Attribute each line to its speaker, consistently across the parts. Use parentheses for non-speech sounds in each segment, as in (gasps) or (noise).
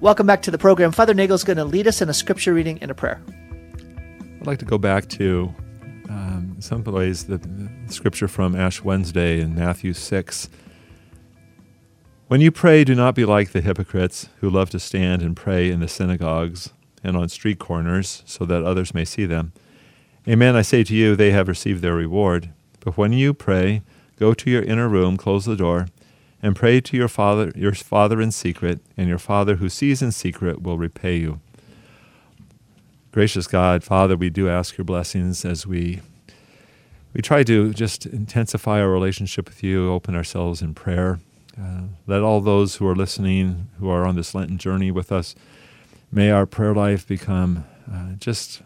Speaker 1: Welcome back to the program. Father Nagel is going to lead us in a scripture reading and a prayer.
Speaker 2: I'd like to go back to um, some ways the, the scripture from Ash Wednesday in Matthew 6. When you pray, do not be like the hypocrites who love to stand and pray in the synagogues and on street corners so that others may see them. Amen, I say to you, they have received their reward. But when you pray, go to your inner room, close the door, and pray to your Father, your Father in secret, and your Father who sees in secret will repay you. Gracious God, Father, we do ask your blessings as we we try to just intensify our relationship with you, open ourselves in prayer. Uh, let all those who are listening, who are on this Lenten journey with us, may our prayer life become uh, just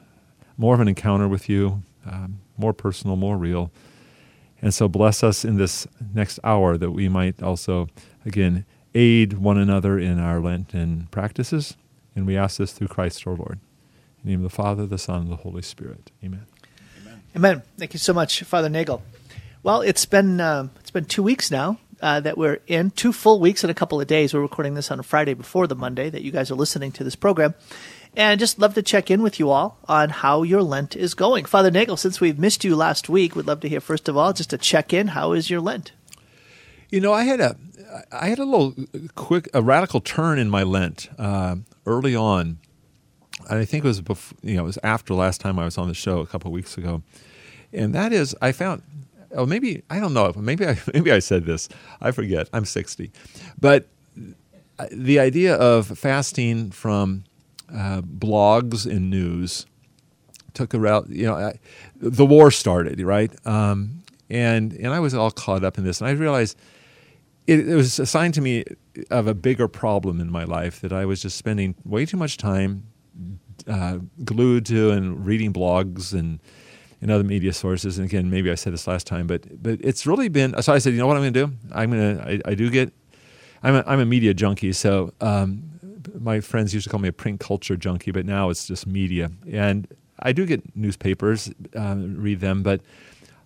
Speaker 2: more of an encounter with you, um, more personal, more real. And so bless us in this next hour that we might also, again, aid one another in our Lenten practices. And we ask this through Christ our Lord. In the name of the Father, the Son, and the Holy Spirit. Amen.
Speaker 1: Amen. Amen. Thank you so much, Father Nagel. Well, it's been uh, it's been two weeks now uh, that we're in, two full weeks and a couple of days. We're recording this on a Friday before the Monday that you guys are listening to this program, and just love to check in with you all on how your Lent is going. Father Nagel, since we've missed you last week, we'd love to hear first of all just to check in. How is your Lent?
Speaker 2: You know, I had a I had a little quick a radical turn in my Lent uh, early on I think it was before, you know, it was after last time I was on the show a couple weeks ago, and that is I found. Oh, maybe I don't know. Maybe I (laughs) maybe I said this. I forget. I'm 60, but uh, the idea of fasting from uh, blogs and news took around. You know, I, the war started right, um, and and I was all caught up in this, and I realized it, it was assigned to me of a bigger problem in my life that I was just spending way too much time uh, glued to and reading blogs and and other media sources. And again, maybe I said this last time, but but it's really been. So I said, you know what I'm going to do? I'm going to. I, I, do get. I'm a, I'm a media junkie, so um, my friends used to call me a print culture junkie, but now it's just media. And I do get newspapers, uh, read them, but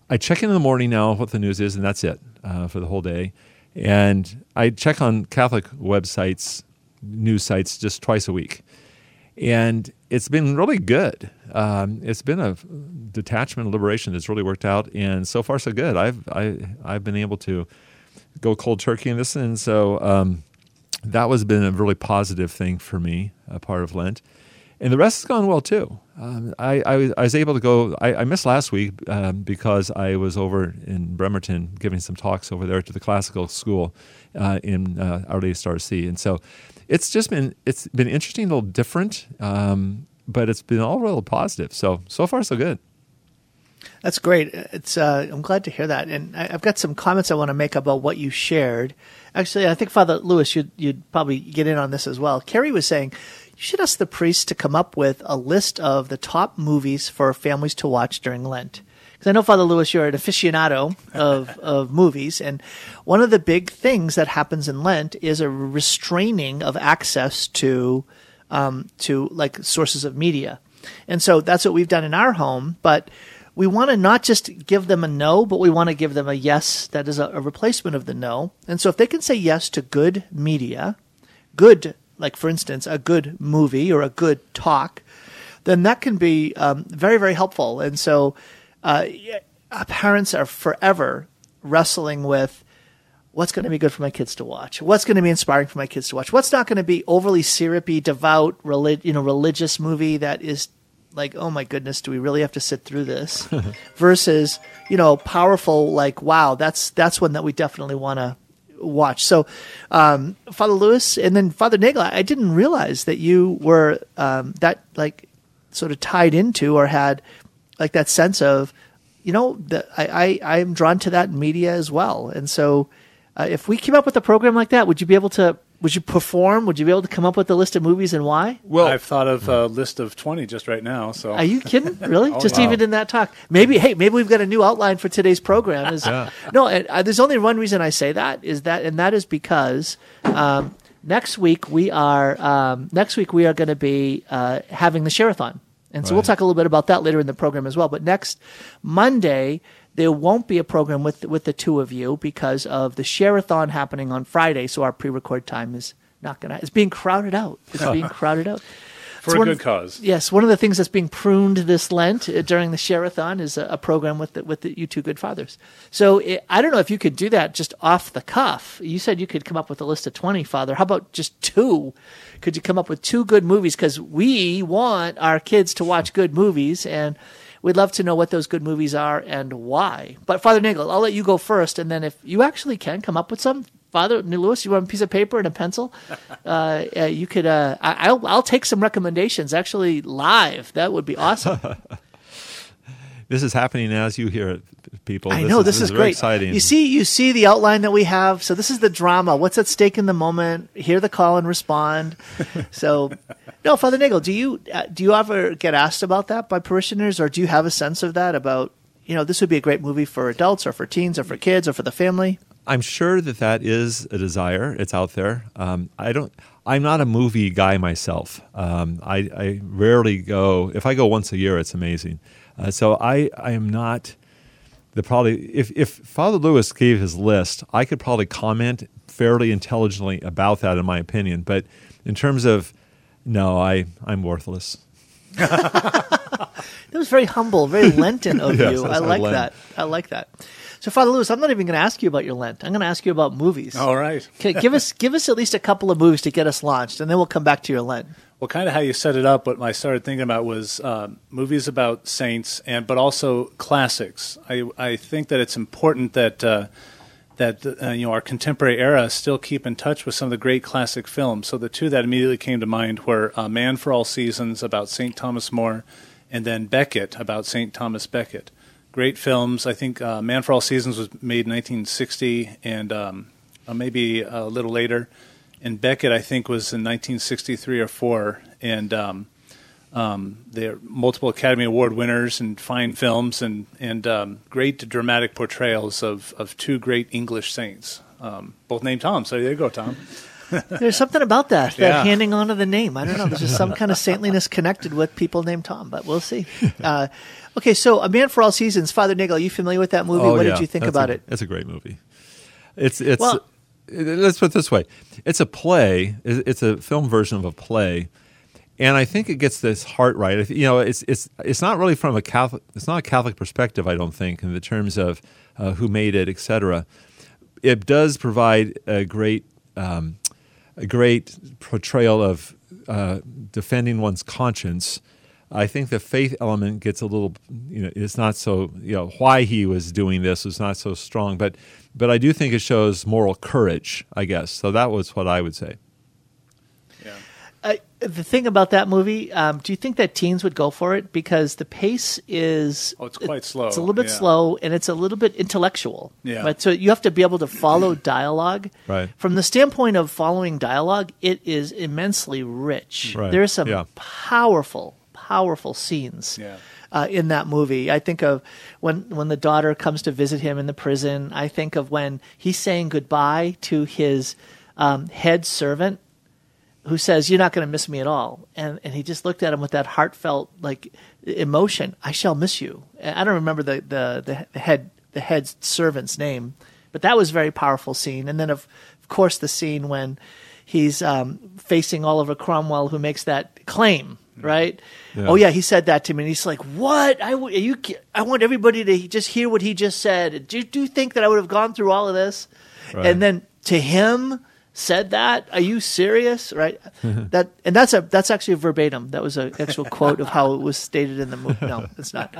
Speaker 2: I check in in the morning now what the news is, and that's it uh, for the whole day. And I check on Catholic websites, news sites, just twice a week and it's been really good. Um, it's been a detachment liberation that's really worked out, and so far so good. I've I, I've been able to go cold turkey in this, and so um, that was been a really positive thing for me, a part of Lent, and the rest has gone well too. Um, I, I, was, I, was, able to go. I, I missed last week um, because I was over in Bremerton giving some talks over there to the classical school uh, in uh, Our Lady Star Sea, and so it's just been it's been interesting, a little different, um, but it's been all real positive. So so far so good.
Speaker 1: That's great. It's uh, I'm glad to hear that, and I, have got some comments I want to make about what you shared. Actually, I think Father Lewis, you'd you'd probably get in on this as well. Kerry was saying you should ask the priest to come up with a list of the top movies for families to watch during Lent. Because I know Father Lewis, you're an aficionado of (laughs) of movies, and one of the big things that happens in Lent is a restraining of access to um, to like sources of media, and so that's what we've done in our home. But we want to not just give them a no, but we want to give them a yes that is a, a replacement of the no. And so if they can say yes to good media, good like for instance a good movie or a good talk, then that can be um, very very helpful. And so uh, parents are forever wrestling with what's going to be good for my kids to watch, what's going to be inspiring for my kids to watch, what's not going to be overly syrupy, devout, relig- you know, religious movie that is like, oh my goodness, do we really have to sit through this? (laughs) Versus, you know, powerful, like, wow, that's that's one that we definitely want to watch. So, um, Father Lewis, and then Father Nagel, I didn't realize that you were um, that like sort of tied into or had like that sense of, you know, the, I, I I'm drawn to that media as well, and so uh, if we came up with a program like that, would you be able to? Would you perform? Would you be able to come up with a list of movies and why?
Speaker 3: Well, I've thought of a list of twenty just right now. So,
Speaker 1: are you kidding? (laughs) Really? oh, just wow. even in that talk? Maybe. Hey, maybe we've got a new outline for today's program. Is yeah. no? Uh, there's only one reason I say that is that, and that is because um, next week we are um, next week we are going to be uh, having the Share-a-thon. And so right. we'll talk a little bit about that later in the program as well. But next Monday, there won't be a program with with the two of you because of the Share-a-thon happening on Friday. So our pre-record time is not gonna. It's being crowded out. It's (laughs) being crowded out.
Speaker 3: For a good cause.
Speaker 1: Yes, one of the things that's being pruned this Lent uh, during the Share-a-thon is a, a program with the, with the you two good fathers. So it, I don't know if you could do that just off the cuff. You said you could come up with a list of twenty, Father. How about just two? Could you come up with two good movies? Because we want our kids to watch good movies, and we'd love to know what those good movies are and why. But Father Nagel, I'll let you go first, and then if you actually can come up with some. Father Lewis, you want a piece of paper and a pencil? (laughs) Uh, you could. Uh, I, I'll I'll take some recommendations actually live. That would be awesome. (laughs)
Speaker 2: This is happening as you hear it, people.
Speaker 1: I know this, is,
Speaker 2: very
Speaker 1: great.
Speaker 2: exciting.
Speaker 1: You see, you see the outline that we have. So this is the drama. What's at stake in the moment? Hear the call and respond. (laughs) so, no, Father Nagel, do you uh, do you ever get asked about that by parishioners, or do you have a sense of that about you know this would be a great movie for adults or for teens or for kids or for the family?
Speaker 2: I'm sure that that is a desire. It's out there. Um, I don't. I'm not a movie guy myself. Um, I, I rarely go. If I go once a year, it's amazing. Uh, so I, I am not the probably. If if Father Lewis gave his list, I could probably comment fairly intelligently about that, in my opinion. But in terms of, no, I I'm worthless. (laughs)
Speaker 1: That was very humble, very Lenten of (laughs)
Speaker 2: Yes,
Speaker 1: you. I like that. I like that. So, Father Lewis, I'm not even going to ask you about your Lent. I'm going to ask you about movies.
Speaker 3: All right.
Speaker 1: Okay, give us give us at least a couple of movies to get us launched, and then we'll come back to your Lent.
Speaker 3: Well, kind of how you set it up. What I started thinking about was um, movies about saints, and but also classics. I I think that it's important that uh, that uh, you know our contemporary era still keep in touch with some of the great classic films. So the two that immediately came to mind were uh, Man for All Seasons about Saint Thomas More, and then Becket about Saint Thomas Becket. Great films. I think uh, Man for All Seasons was made in 1960, and um, uh, maybe a little later and Becket, I think, was in 1963 or four, and um, um, they're multiple Academy Award winners and fine films and and um, great dramatic portrayals of of two great English saints, um, both named Tom. So there you go, Tom. (laughs)
Speaker 1: There's something about that, that
Speaker 3: Yeah.
Speaker 1: handing on of the name. I don't know. There's just some kind of saintliness connected with people named Tom, but we'll see. (laughs) Uh, okay, so A Man for All Seasons, Father Nagel, are you familiar with that movie?
Speaker 2: Oh,
Speaker 1: what
Speaker 2: yeah.
Speaker 1: did you think
Speaker 2: That's
Speaker 1: about
Speaker 2: a,
Speaker 1: it?
Speaker 2: It's a great movie. It's it's.
Speaker 1: Well-
Speaker 2: let's put it this way: it's a play. It's it's a film version of a play, and I think it gets this heart right. You know, it's it's it's not really from a Catholic. It's not a Catholic perspective. I don't think in the terms of uh, who made it, etc. It does provide a great. Um, a great portrayal of uh, defending one's conscience. I think the faith element gets a little, you know, it's not so, you know, why he was doing this is not so strong, but, but I do think it shows moral courage, I guess. So that was what I would say.
Speaker 3: Yeah.
Speaker 1: The thing about that movie, um, do you think that teens would go for it? Because the pace is.
Speaker 3: Oh, it's quite slow.
Speaker 1: It's a little bit
Speaker 3: Yeah.
Speaker 1: slow and it's a little bit intellectual.
Speaker 3: Yeah.
Speaker 1: Right? So you have to be able to follow (clears throat) dialogue.
Speaker 2: Right.
Speaker 1: From the standpoint of following dialogue, it is immensely rich.
Speaker 2: Right.
Speaker 1: There are some
Speaker 2: Yeah.
Speaker 1: powerful, powerful scenes.
Speaker 3: Yeah.
Speaker 1: Uh, in that movie, I think of when when the daughter comes to visit him in the prison. I think of when he's saying goodbye to his um, head servant, who says, "You're not going to miss me at all," and and he just looked at him with that heartfelt like emotion. I shall miss you. And I don't remember the the the, head the head servant's name, but that was a very powerful scene. And then of, of course the scene when he's um, facing Oliver Cromwell, who makes that claim. Right?
Speaker 2: Yeah.
Speaker 1: Oh yeah, he said that to me, and he's like, "What? I w- are you? I want everybody to just hear what he just said. Do you, do you think that I would have gone through all of this?"
Speaker 2: Right.
Speaker 1: And then to him said that, "Are you serious?" Right? (laughs) that and that's a that's actually a verbatim. That was an actual quote of how it was stated in the movie. No, it's not.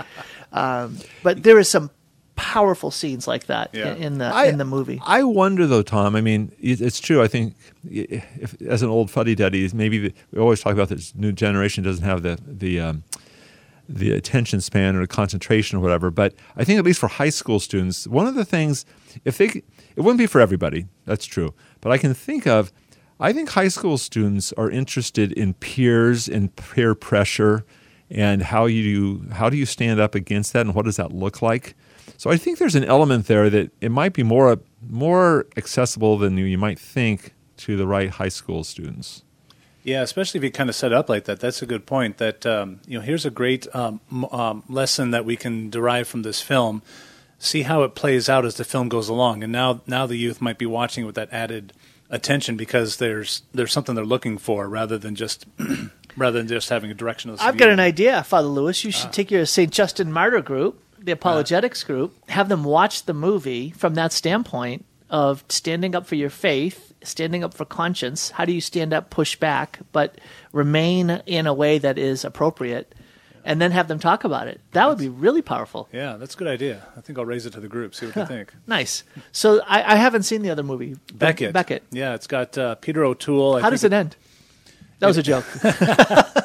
Speaker 1: Um, but there is some powerful scenes like that
Speaker 3: Yeah.
Speaker 1: in, in the
Speaker 2: I-
Speaker 1: in the movie.
Speaker 2: I wonder though, Tom. I mean, it's true. I think if, as an old fuddy duddy, maybe the, we always talk about this new generation doesn't have the the um, the attention span or the concentration or whatever. But I think at least for high school students, one of the things, if they, it wouldn't be for everybody. That's true. But I can think of, I think high school students are interested in peers and peer pressure, and how you how do you stand up against that, and what does that look like. So I think there's an element there that it might be more more accessible than you might think to the right high school students.
Speaker 3: Yeah, especially if you kind of set up like that. That's a good point. That um, you know, here's a great um, um, lesson that we can derive from this film. See how it plays out as the film goes along, and now now the youth might be watching with that added attention because there's there's something they're looking for rather than just (clears throat) rather than just having a directionless.
Speaker 1: I've
Speaker 3: view.
Speaker 1: got an idea, Father Lewis. You
Speaker 3: Ah.
Speaker 1: should take your St. Justin Martyr group, the apologetics group, have them watch the movie from that standpoint of standing up for your faith, standing up for conscience. How do you stand up, push back, but remain in a way that is appropriate? And then have them talk about it. That would be really powerful.
Speaker 3: Yeah, that's a good idea. I think I'll raise it to the group. See what they think.
Speaker 1: Nice. So I, I haven't seen the other movie.
Speaker 3: Becket.
Speaker 1: Becket.
Speaker 3: Yeah, it's got uh, Peter O'Toole. I
Speaker 1: How does it end? That was a joke. (laughs)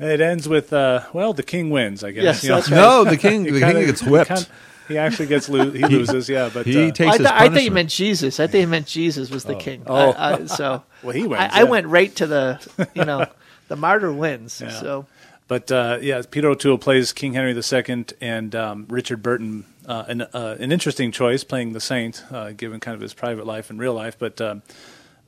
Speaker 3: It ends with uh, well, the king wins. I guess.
Speaker 1: Yes,
Speaker 3: you know?
Speaker 1: right.
Speaker 2: No, the (laughs) king. The
Speaker 3: Kinda-
Speaker 2: king gets whipped.
Speaker 3: kind- he actually gets lo- (laughs) he loses. Yeah, but
Speaker 2: he
Speaker 3: uh,
Speaker 2: takes
Speaker 1: I,
Speaker 2: his
Speaker 1: th- I think you
Speaker 2: punishment.
Speaker 1: meant Jesus. I think you meant Jesus was the king.
Speaker 3: Oh.
Speaker 1: I, I, so
Speaker 3: Well, he wins,
Speaker 1: I, I went right to the you know the martyr wins.
Speaker 3: Yeah.
Speaker 1: So
Speaker 3: But uh, yeah, Peter O'Toole plays King Henry II, and um, Richard Burton, uh, an, uh, an interesting choice, playing the Saint, uh, given kind of his private life and real life. But um,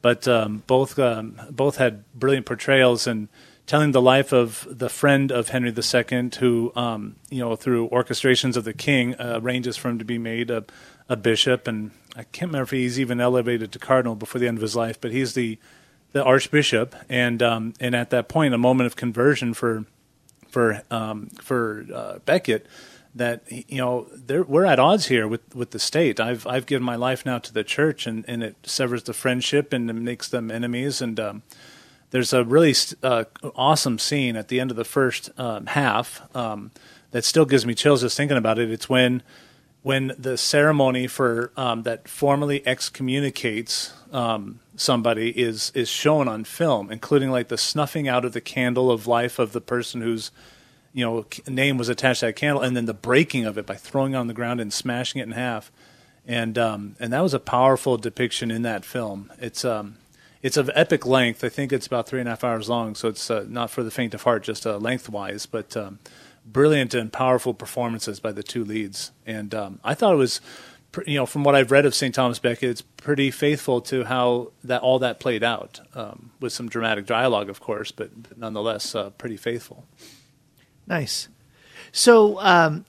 Speaker 3: but um, both um, both had brilliant portrayals and telling the life of the friend of Henry II, who um, you know through orchestrations of the king uh, arranges for him to be made a, a bishop, and I can't remember if he's even elevated to cardinal before the end of his life, but he's the the archbishop, and and at that point, a moment of conversion for for um, for uh, Becket that you know we're at odds here with, with the state. I've I've given my life now to the church, and, and it severs the friendship and makes them enemies. And um, there's a really uh, awesome scene at the end of the first um, half um, that still gives me chills just thinking about it. It's when when the ceremony for um, that formally excommunicates um, somebody is is shown on film, including like the snuffing out of the candle of life of the person whose you know name was attached to that candle, and then the breaking of it by throwing it on the ground and smashing it in half, and um, and that was a powerful depiction in that film. It's um, it's of epic length. I think it's about three and a half hours long, so it's uh, not for the faint of heart, just uh, lengthwise, but um, brilliant and powerful performances by the two leads. And um, I thought it was, you know, from what I've read of St. Thomas Becket, it's pretty faithful to how that all that played out, um, with some dramatic dialogue, of course, but, but nonetheless uh, pretty faithful.
Speaker 1: nice. So um,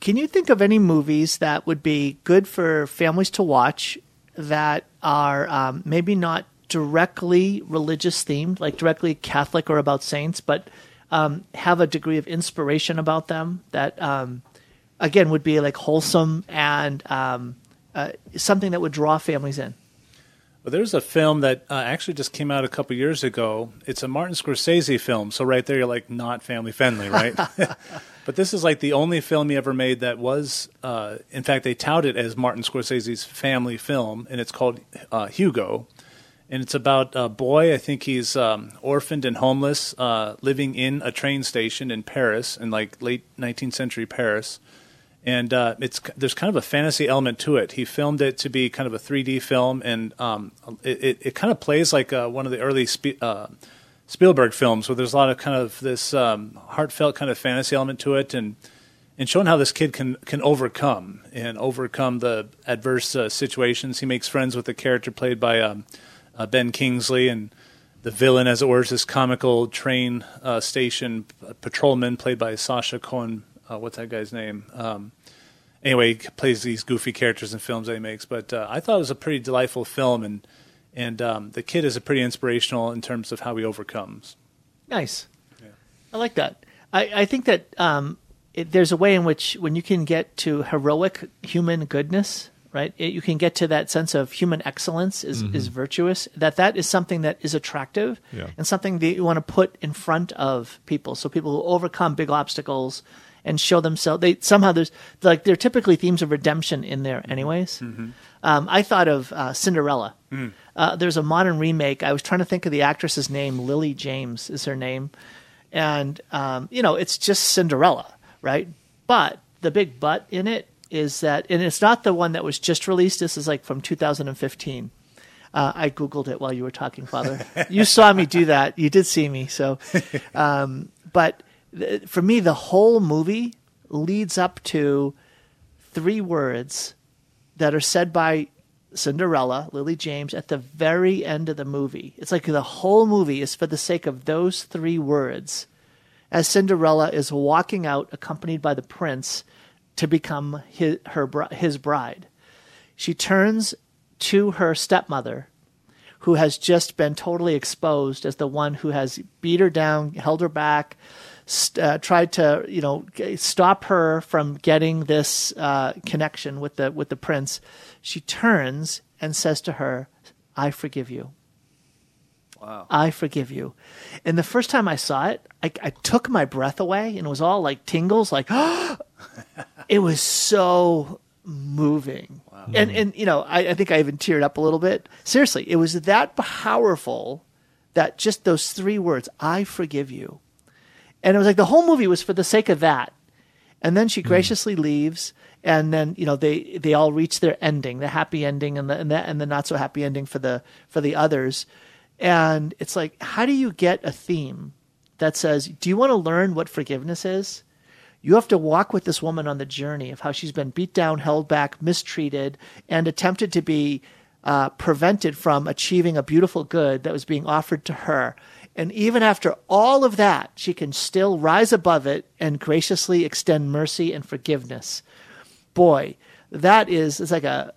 Speaker 1: can you think of any movies that would be good for families to watch that are um, maybe not directly religious themed, like directly Catholic or about saints, but um, have a degree of inspiration about them that, um, again, would be like wholesome and um, uh, something that would draw families in?
Speaker 3: Well, there's a film that uh, actually just came out a couple years ago. It's a Martin Scorsese film, so right there you're like not family friendly, right? (laughs) (laughs) but this is like the only film he ever made that was, uh, in fact, they tout it as Martin Scorsese's family film, and it's called uh, Hugo. And it's about a boy. I think he's um, orphaned and homeless, uh, living in a train station in Paris, in like late 19th century Paris and uh, it's there's kind of a fantasy element to it. He filmed it to be kind of a 3D film, and um, it, it, it kind of plays like uh, one of the early Spe- uh, Spielberg films, where there's a lot of kind of this um, heartfelt kind of fantasy element to it, and and showing how this kid can can overcome and overcome the adverse uh, situations. He makes friends with the character played by um, uh, Ben Kingsley, and the villain, as it were, is this comical train uh, station patrolman played by Sacha Cohen. Uh, what's that guy's name? Um, anyway, he plays these goofy characters in films that he makes. But uh, I thought it was a pretty delightful film, and and um, the kid is a pretty inspirational in terms of how he overcomes.
Speaker 1: Nice. I like that. I, I think that um, it, there's a way in which when you can get to heroic human goodness, right? It, you can get to that sense of human excellence is, is virtuous. That that is something that is attractive
Speaker 2: Yeah.
Speaker 1: and something that you want to put in front of people. So people who overcome big obstacles and show themselves. They somehow there's like there are typically themes of redemption in there, anyways. Um, I thought of uh, Cinderella. Uh, there's a modern remake. I was trying to think of the actress's name. Lily James is her name, and um, you know it's just Cinderella, right? But the big but in it is that, and it's not the one that was just released. This is like from 2015. Uh, I googled it while you were talking, Father. (laughs) you saw me do that. You did see me. So, (laughs) um, but th- for me, the whole movie leads up to three words that are said by Cinderella, Lily James, at the very end of the movie. It's like the whole movie is for the sake of those three words. As Cinderella is walking out, accompanied by the prince, to become his, her his bride, she turns to her stepmother who has just been totally exposed as the one who has beat her down, held her back, st- uh, tried to you know stop her from getting this uh, connection with the with the prince. She turns and says to her, "I forgive you."
Speaker 3: Wow.
Speaker 1: I forgive you. And the first time I saw it, I, I took my breath away and it was all like tingles, like, (gasps) (laughs) it was so moving. And, and, you know, I, I think I even teared up a little bit. Seriously, it was that powerful that just those three words, I forgive you. And it was like the whole movie was for the sake of that. And then she hmm. graciously leaves, and then you know they they all reach their ending, the happy ending, and the and the, and the not so happy ending for the for the others. And it's like, how do you get a theme that says, do you want to learn what forgiveness is? You have to walk with this woman on the journey of how she's been beat down, held back, mistreated, and attempted to be uh, prevented from achieving a beautiful good that was being offered to her. And even after all of that, she can still rise above it and graciously extend mercy and forgiveness. Boy, that is it's like a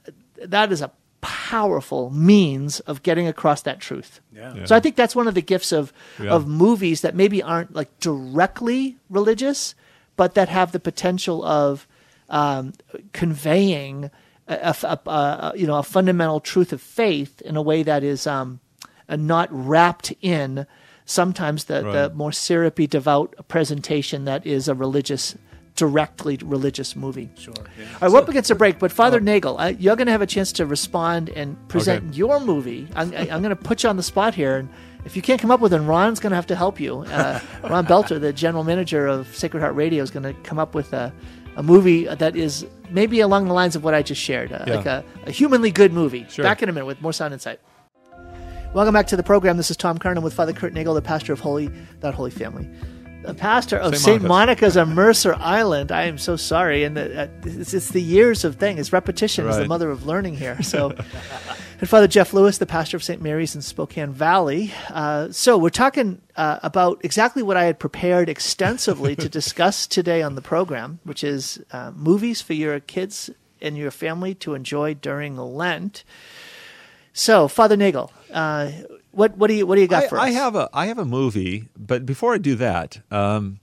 Speaker 1: that is a powerful means of getting across that truth.
Speaker 3: Yeah.
Speaker 2: Yeah.
Speaker 1: So I think that's one of the gifts of
Speaker 2: Yeah.
Speaker 1: of movies that maybe aren't like directly religious, but that have the potential of um, conveying a, a- a- a- you know a fundamental truth of faith in a way that is um, uh, not wrapped in sometimes the, the more syrupy devout presentation that is a religious directly religious movie.
Speaker 3: Sure. Yeah.
Speaker 1: All right, we're up against a break, but Father Nagel, uh, you're going to have a chance to respond and present
Speaker 2: Okay.
Speaker 1: your movie. I'm, I'm going to put you on the spot here, and if you can't come up with one, Ron's going to have to help you. Uh, (laughs) Ron Belter, the general manager of Sacred Heart Radio, is going to come up with a, a movie that is maybe along the lines of what I just shared, uh,
Speaker 2: Yeah.
Speaker 1: like a, a humanly good movie.
Speaker 2: Sure.
Speaker 1: Back in a minute with more sound insight. Welcome back to the program. This is Tom Kernan with Father Kurt Nagel, the pastor of Holy, that Holy Family. The pastor of
Speaker 2: St. Monica's.
Speaker 1: Monica's on Mercer Island. I am so sorry. And the, uh, it's, it's the years of thing. It's repetition is the mother of learning here. So, (laughs) and Father Jeff Lewis, the pastor of St. Mary's in Spokane Valley. Uh, so we're talking uh, about exactly what I had prepared extensively to (laughs) discuss today on the program, which is uh, movies for your kids and your family to enjoy during Lent. So, Father Nagel, uh, what what do you what do you got
Speaker 2: I,
Speaker 1: for
Speaker 2: I have a I have a movie, but before I do that, um,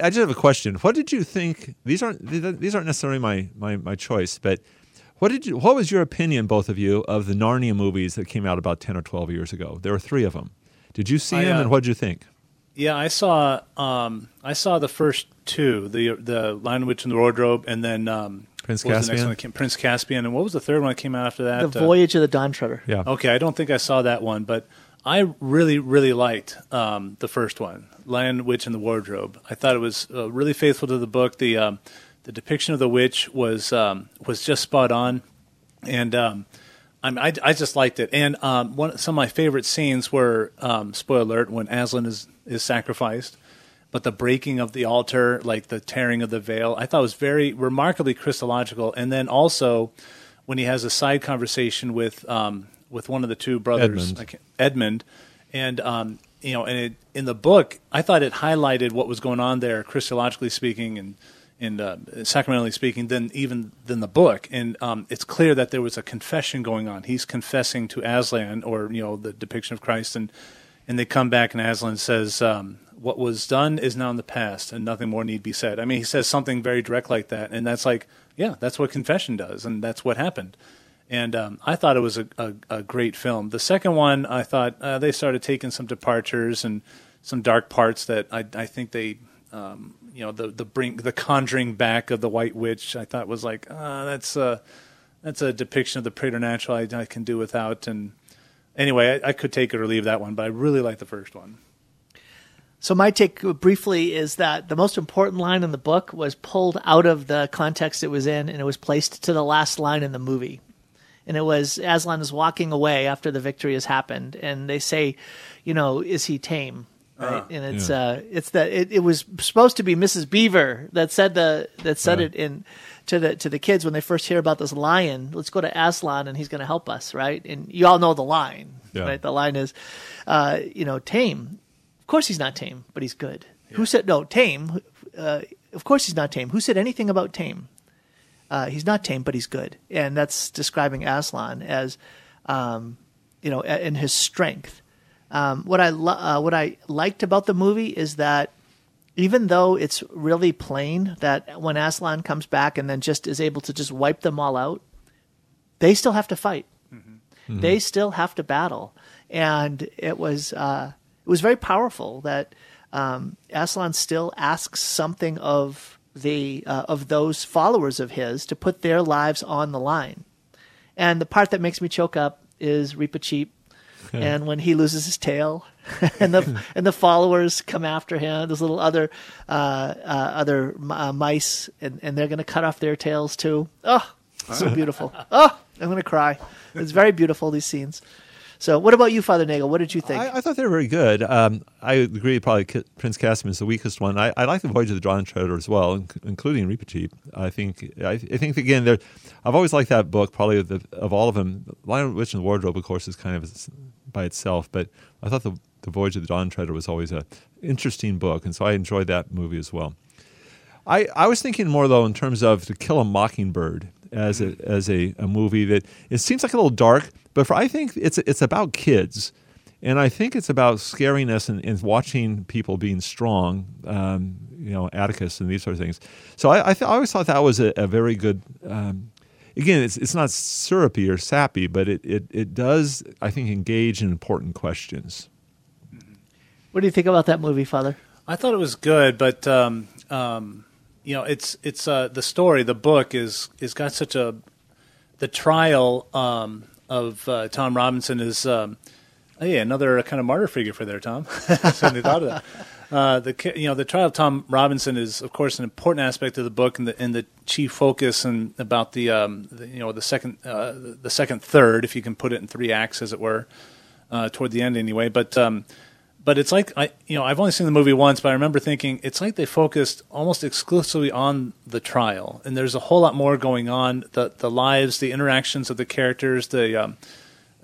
Speaker 2: I just have a question. What did you think? These aren't these aren't necessarily my, my, my choice, but what did you? What was your opinion, both of you, of the Narnia movies that came out about ten or twelve years ago? There were three of them. Did you see
Speaker 3: I,
Speaker 2: them,
Speaker 3: uh,
Speaker 2: and what did you think?
Speaker 3: Yeah, I saw um, I saw the first two, the the Lion, Witch, and the Wardrobe, and then um,
Speaker 2: Prince
Speaker 3: what was the next
Speaker 2: Caspian?
Speaker 3: one came? Prince Caspian, and what was the third one that came out after that?
Speaker 1: the
Speaker 3: Uh,
Speaker 1: Voyage of the Dawn Treader.
Speaker 2: Yeah.
Speaker 3: Okay, I don't think I saw that one, but I really, really liked um, the first one, Lion, Witch, and the Wardrobe. I thought it was uh, really faithful to the book. The um, the depiction of the witch was um, was just spot on, and um, I, mean, I I just liked it. And um, one some of my favorite scenes were um, spoiler alert when Aslan is is sacrificed. But the breaking of the altar, like the tearing of the veil, I thought was very remarkably Christological. And then also, when he has a side conversation with um, with one of the two brothers,
Speaker 2: Edmund.
Speaker 3: Edmund, and um, you know, and it, in the book, I thought it highlighted what was going on there, Christologically speaking, and and uh, sacramentally speaking, than even than the book. And um, it's clear that there was a confession going on. He's confessing to Aslan, or you know, the depiction of Christ, and and they come back, and Aslan says. Um, what was done is now in the past, and nothing more need be said. I mean, he says something very direct like that, and that's like, yeah, that's what confession does, and that's what happened. And um, I thought it was a, a, a great film. The second one, I thought uh, they started taking some departures and some dark parts that I, I think they, um, you know, the the bring the conjuring back of the White Witch. I thought was like, uh, that's a that's a depiction of the preternatural I, I can do without. And anyway, I, I could take it or leave that one, but I really like the first one.
Speaker 1: So my take briefly is that the most important line in the book was pulled out of the context it was in, and it was placed to the last line in the movie. And it was Aslan is walking away after the victory has happened, and they say, you know, is he tame? Right, and it's
Speaker 2: Yeah.
Speaker 1: uh, it's that it, it was supposed to be Mrs. Beaver that said the that said
Speaker 2: Yeah.
Speaker 1: it in to the to the kids when they first hear about this lion. Let's go to Aslan, and he's going to help us, right? And you all know the line,
Speaker 2: Yeah.
Speaker 1: right? The line is, uh, you know, tame. Of course he's not tame, but he's good. Who said no tame? Uh, of course he's not tame. Who said anything about tame? Uh, he's not tame, but he's good, and that's describing Aslan as, um, you know, in his strength. Um, what I lo- uh, what I liked about the movie is that even though it's really plain that when Aslan comes back and then just is able to just wipe them all out, they still have to fight. Mm-hmm. They still have to battle, and it was uh, it was very powerful that um, Aslan still asks something of the uh, of those followers of his to put their lives on the line. And the part that makes me choke up is And when he loses his tail, (laughs) and the (laughs) and the followers come after him. There's little other uh, uh, other uh, mice, and, and they're going to cut off their tails too. Oh, so beautiful. Oh, I'm going to cry. It's very beautiful these scenes. So, what about you, Father Nagel? What did you think?
Speaker 2: I, I thought they were very good. Um, I agree. Probably K- Prince Caspian is the weakest one. I, I like the Voyage of the Dawn Treader as well, inc- including Reepicheep. I think. I, I think again, there. I've always liked that book. Probably of, the, of all of them, Lion, Witch, and the Wardrobe, of course, is kind of by itself. But I thought the the Voyage of the Dawn Treader was always a interesting book, and so I enjoyed that movie as well. I, I was thinking more though in terms of To Kill a Mockingbird as a as a, a movie that it seems like a little dark, but for I think it's it's about kids, and I think it's about scariness and, and watching people being strong, um, you know, Atticus and these sort of things. So I I, th- I always thought that was a, a very good. Um, again, it's it's not syrupy or sappy, but it, it it does I think engage in important questions.
Speaker 1: What do you think about that movie, Father?
Speaker 3: I thought it was good, but um, um, you know, it's it's uh, the story. The book is is got such a the trial um, of uh, Tom Robinson is um, oh yeah another kind of martyr figure for there, Tom. (laughs) Suddenly thought of that. Uh, the you know the trial of Tom Robinson is of course an important aspect of the book and the and the chief focus and about the, um, the you know the second uh, the second third if you can put it in three acts as it were uh, toward the end anyway. But um, but it's like I you know I've only seen the movie once but I remember thinking it's like they focused almost exclusively on the trial. And there's a whole lot more going on. The the lives the interactions of the characters the um,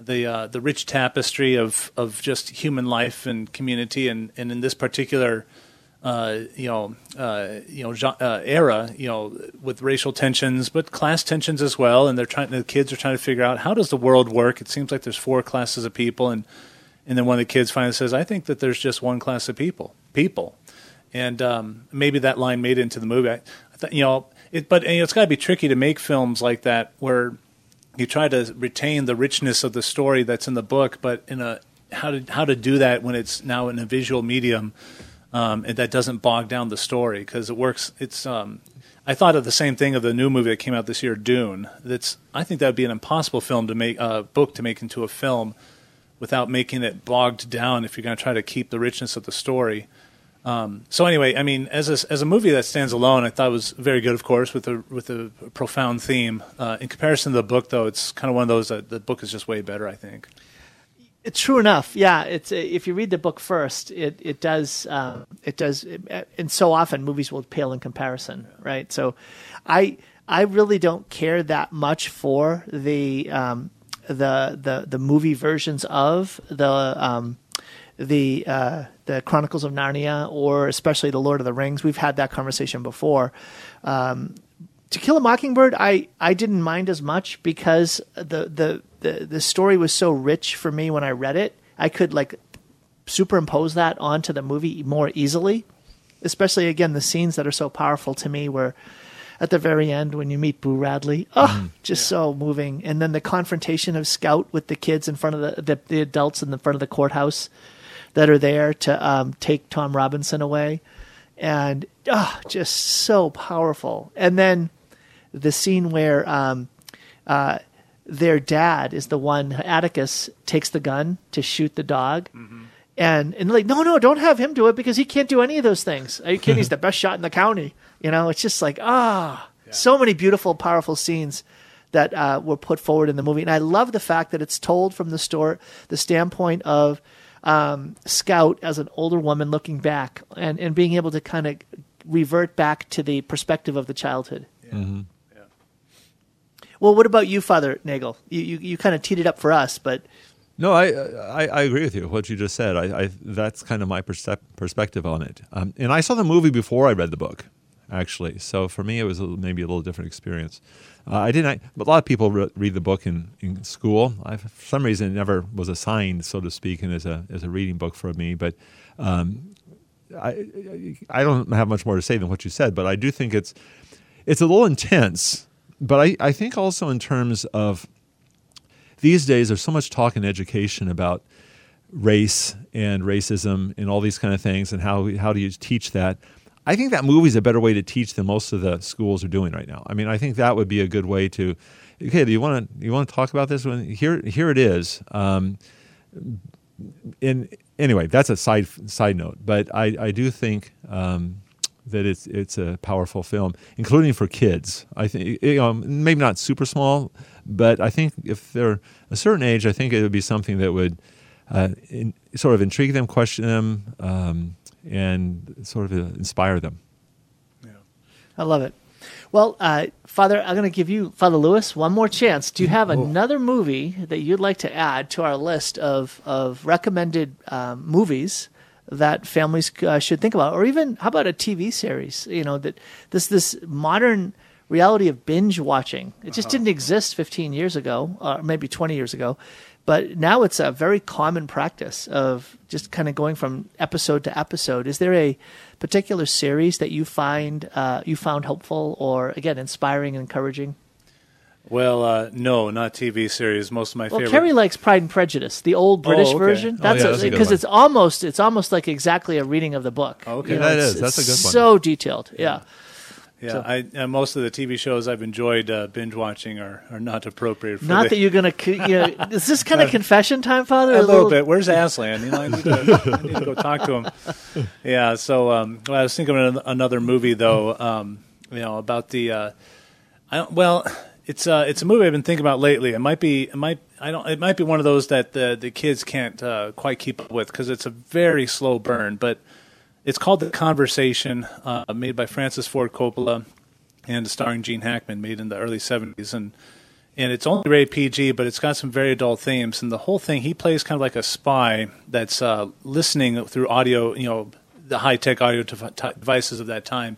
Speaker 3: the uh, the rich tapestry of, of just human life and community, and, and in this particular uh, you know uh, you know uh, era, you know with racial tensions, but class tensions as well, and they're trying the kids are trying to figure out how does the world work. It seems like there's four classes of people, and and then one of the kids finally says, "I think that there's just one class of people, people," and um, maybe that line made it into the movie. I, I thought, you know, it, but you know, it's got to be tricky to make films like that where you try to retain the richness of the story that's in the book, but in a how to how to do that when it's now in a visual medium, um, and that doesn't bog down the story because it works. It's um, I thought of the same thing of the new movie that came out this year, Dune. That's I think that would be an impossible film to make a uh, book to make into a film without making it bogged down. If you're going to try to keep the richness of the story. Um, so anyway, I mean, as a, as a movie that stands alone, I thought it was very good, of course, with a with a profound theme. Uh, in comparison to the book, though, it's kind of one of those that the book is just way better. I think.
Speaker 1: It's true enough. Yeah, it's if you read the book first, it it does um, it does, and so often movies will pale in comparison, right? So, I I really don't care that much for the um, the the the movie versions of the um, the uh, the Chronicles of Narnia or especially the Lord of the Rings. We've had that conversation before. Um, to Kill a Mockingbird, I, I didn't mind as much because the, the the the story was so rich for me when I read it. I could like superimpose that onto the movie more easily. Especially again the scenes that are so powerful to me where at the very end when you meet Boo Radley. Oh, mm. just yeah. so moving. And then the confrontation of Scout with the kids in front of the, the, the adults in the front of the courthouse that are there to um, take Tom Robinson away, and oh, just so powerful. And then the scene where um, uh, their dad is the one Atticus takes the gun to shoot the dog. Mm-hmm. And and like no no don't have him do it because he can't do any of those things. Are you kidding? He's (laughs) the best shot in the county. You know, it's just like ah, yeah. so many beautiful, powerful scenes that uh, were put forward in the movie, and I love the fact that it's told from the store the standpoint of um, Scout as an older woman looking back and, and being able to kind of revert back to the perspective of the childhood.
Speaker 2: Yeah. Mm-hmm.
Speaker 1: Yeah. Well, what about you, Father Nagel? You, you, you kind of teed it up for us, but.
Speaker 2: No, I, I, I agree with you. What you just said, I, I that's kind of my percep- perspective on it. Um, and I saw the movie before I read the book, actually. So for me, it was a, maybe a little different experience. Uh, I didn't. A lot of people re- read the book in, in school. I, for some reason, it never was assigned, so to speak, and as a as a reading book for me. But um, I I don't have much more to say than what you said. But I do think it's it's a little intense. But I, I think also in terms of these days, there's so much talk in education about race and racism and all these kind of things and how how do you teach that i think that movie is a better way to teach than most of the schools are doing right now i mean i think that would be a good way to okay do you want to you want to talk about this one here here it is um, in anyway that's a side side note but i i do think um, that it's it's a powerful film, including for kids. I think you know, maybe not super small, but I think if they're a certain age, I think it would be something that would uh, in, sort of intrigue them, question them, um, and sort of uh, inspire them.
Speaker 1: Yeah. I love it. Well, uh, Father, I'm going to give you, Father Lewis, one more chance. Do you have oh. another movie that you'd like to add to our list of, of recommended um, movies that families uh, should think about, or even how about a TV series? You know that this this modern reality of binge watching. It just uh-huh. didn't exist 15 years ago, or maybe 20 years ago, but now it's a very common practice of just kind of going from episode to episode. Is there a particular series that you find uh, you found helpful, or again inspiring and encouraging?
Speaker 3: Well, uh, no, not TV series. Most of my
Speaker 1: well,
Speaker 3: favorite.
Speaker 1: Carrie likes Pride and Prejudice, the old British oh, okay. version. That's
Speaker 2: because oh, yeah,
Speaker 1: it's almost it's almost like exactly a reading of the book.
Speaker 3: Oh, okay,
Speaker 1: you know,
Speaker 2: that is that's a good
Speaker 1: one. So detailed, yeah.
Speaker 3: Yeah, so, I, and most of the TV shows I've enjoyed uh, binge watching are, are not appropriate. for
Speaker 1: Not
Speaker 3: the,
Speaker 1: that you're going to, you know, (laughs) is this kind of confession time, Father?
Speaker 3: A, a little, little, bit. Where's Aslan? You know, I need, to, I need to go talk to him. (laughs) Yeah, so um, well, I was thinking of another movie though. Um, you know about the, uh, I don't, well, it's uh, it's a movie I've been thinking about lately. It might be it might I don't it might be one of those that the the kids can't uh, quite keep up with because it's a very slow burn. But it's called The Conversation, uh, made by Francis Ford Coppola and starring Gene Hackman, made in the early '70s, and and it's only rated PG, but it's got some very adult themes. And the whole thing, he plays kind of like a spy that's uh, listening through audio, you know, the high tech audio devices of that time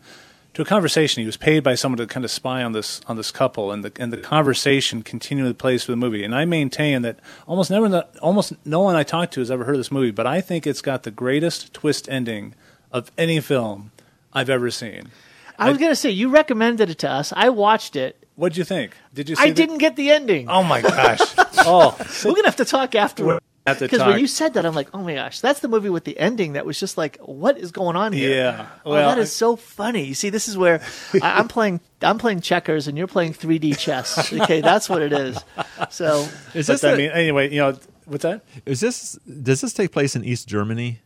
Speaker 3: to a conversation. He was paid by someone to kind of spy on this on this couple, and the and the conversation continually plays through the movie. And I maintain that almost never, almost no one I talk to has ever heard of this movie, but I think it's got the greatest twist ending of any film I've ever seen.
Speaker 1: I was going to say you recommended it to us. I watched it.
Speaker 3: What'd you think? Did you?
Speaker 1: I
Speaker 3: the-
Speaker 1: didn't get the ending.
Speaker 3: Oh my gosh! (laughs) oh,
Speaker 1: we're gonna have to talk afterward.
Speaker 3: Because
Speaker 1: when you said that, I'm like, oh my gosh, that's the movie with the ending that was just like, what is going on here?
Speaker 3: Yeah, oh,
Speaker 1: well, oh, that is so funny. You see, this is where I, am (laughs) playing. I'm playing checkers, and you're playing 3D chess. Okay, that's what it is. So,
Speaker 3: is this? I mean, anyway, you know, what's that?
Speaker 2: Is this? Does this take place in East Germany?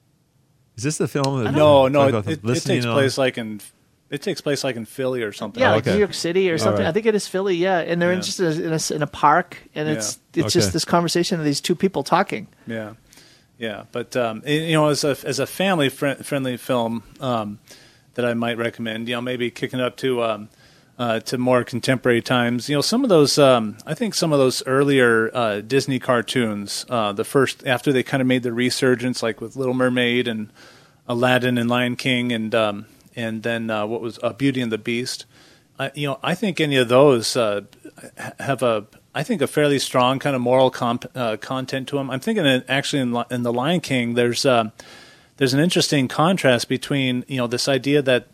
Speaker 2: Is this the film?
Speaker 3: That no, no, it, it, it, takes place like in it takes place like in Philly or something.
Speaker 1: Yeah, oh, like New York City or something. Right. I think it is Philly. Yeah, and they're yeah. in just a, in, a, in, a, park, and it's yeah. it's okay. just this conversation of these two people talking.
Speaker 3: Yeah, yeah. But um, you know, as a as a family friendly film um, that I might recommend, you know, maybe kicking it up to um, uh, to more contemporary times. You know, some of those um, I think some of those earlier uh, Disney cartoons, uh, the first after they kind of made the resurgence, like with Little Mermaid and Aladdin and Lion King and um, and then uh, what was uh, Beauty and the Beast. I, you know, I think any of those uh, have a, I think a fairly strong kind of moral comp, content to them. I'm thinking actually in, in the Lion King, there's there's an interesting contrast between you know this idea that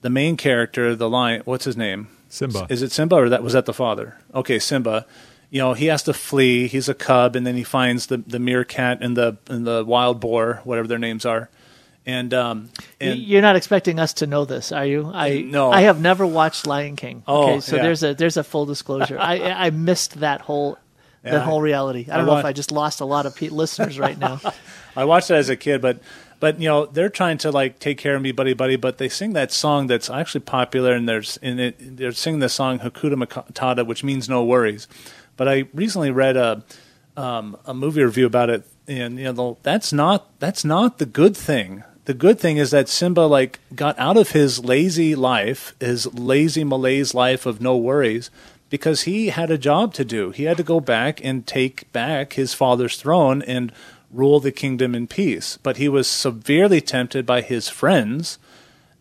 Speaker 3: the main character, the lion, what's his name?
Speaker 2: Simba.
Speaker 3: Is it Simba or that was that the father? Okay, Simba. You know, he has to flee. He's a cub, and then he finds the the meerkat and the and the wild boar, whatever their names are and, um, and
Speaker 1: you're not expecting us to know this, are you? I
Speaker 3: no.
Speaker 1: I have never watched Lion King.
Speaker 3: Oh,
Speaker 1: okay, so
Speaker 3: yeah.
Speaker 1: there's a there's a full disclosure. I I missed that whole yeah. that whole reality. I don't I know wa- if I just lost a lot of pe- listeners right now. (laughs)
Speaker 3: I watched it as a kid, but but you know they're trying to like take care of me, buddy, buddy. But they sing that song that's actually popular, and there's it they're singing the song Hakuna Matata, which means no worries. But I recently read a um, a movie review about it, and you know that's not that's not the good thing the good thing is that Simba like got out of his lazy life, his lazy malaise life of no worries, because he had a job to do. He had to go back and take back his father's throne and rule the kingdom in peace. But he was severely tempted by his friends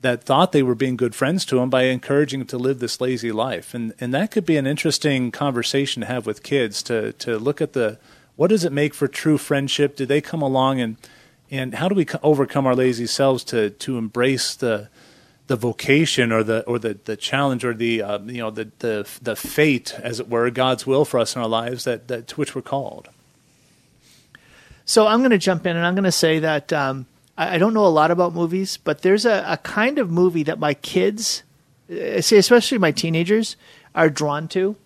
Speaker 3: that thought they were being good friends to him by encouraging him to live this lazy life. And and that could be an interesting conversation to have with kids to to look at the what does it make for true friendship? Do they come along and and how do we overcome our lazy selves to to embrace the the vocation or the or the, the challenge or the uh, you know the, the the fate as it were God's will for us in our lives that, that to which we're called.
Speaker 1: So I'm going to jump in and I'm going to say that um, I, I, don't know a lot about movies, but there's a, a kind of movie that my kids, uh, especially my teenagers, are drawn to,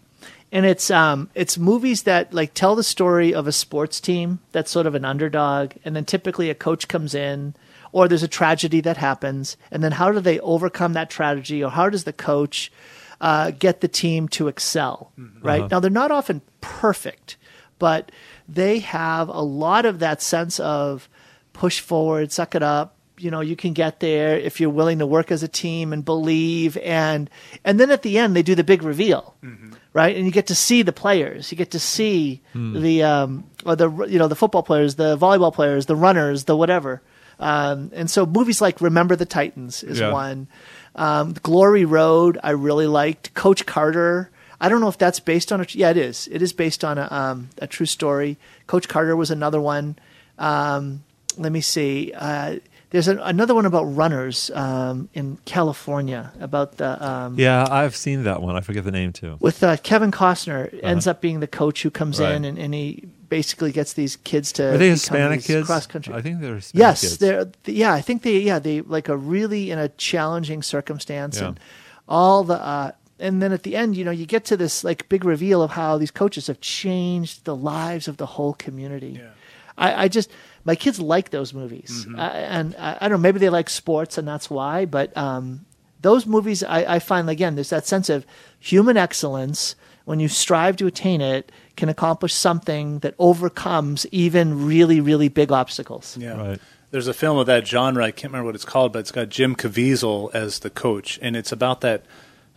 Speaker 1: and it's um, it's movies that like tell the story of a sports team that's sort of an underdog, and then typically a coach comes in, or there's a tragedy that happens, and then how do they overcome that tragedy, or how does the coach uh, get the team to excel? Mm-hmm. Right uh-huh. now, they're not often perfect, but they have a lot of that sense of push forward, suck it up, you know you can get there if you're willing to work as a team and believe. And and then at the end they do the big reveal mm-hmm. right? And you get to see the players. You get to see mm. the um or the you know the football players the volleyball players the runners the whatever. Um and so movies like remember the titans is yeah. one. Um glory road i really liked. Coach carter I don't know if that's based on a. Yeah, it is. It is based on a, um, a true story. Coach Carter was another one. Um, let me see. Uh, there's an, another one about runners um, in California about the. Um,
Speaker 2: yeah, I've seen that one. I forget the name too.
Speaker 1: With uh, Kevin Costner uh-huh. ends up being the coach who comes right. in and, and, he basically gets these kids to.
Speaker 2: Are they Hispanic kids?
Speaker 1: Cross country.
Speaker 2: I think they're. Hispanic
Speaker 1: yes,
Speaker 2: kids.
Speaker 1: they're. Yeah, I think they. Yeah, they like a really in a challenging circumstance yeah. and all the. Uh, and then at the end, you know, you get to this like big reveal of how these coaches have changed the lives of the whole community. Yeah. I, I just my kids like those movies, mm-hmm. uh, and I, I, don't know, maybe they like sports, and that's why. But um, those movies, I, I find again, there's that sense of human excellence when you strive to attain it can accomplish something that overcomes even really, really big obstacles.
Speaker 3: Yeah. Right. There's a film of that genre. I can't remember what it's called, but it's got Jim Caviezel as the coach, and it's about that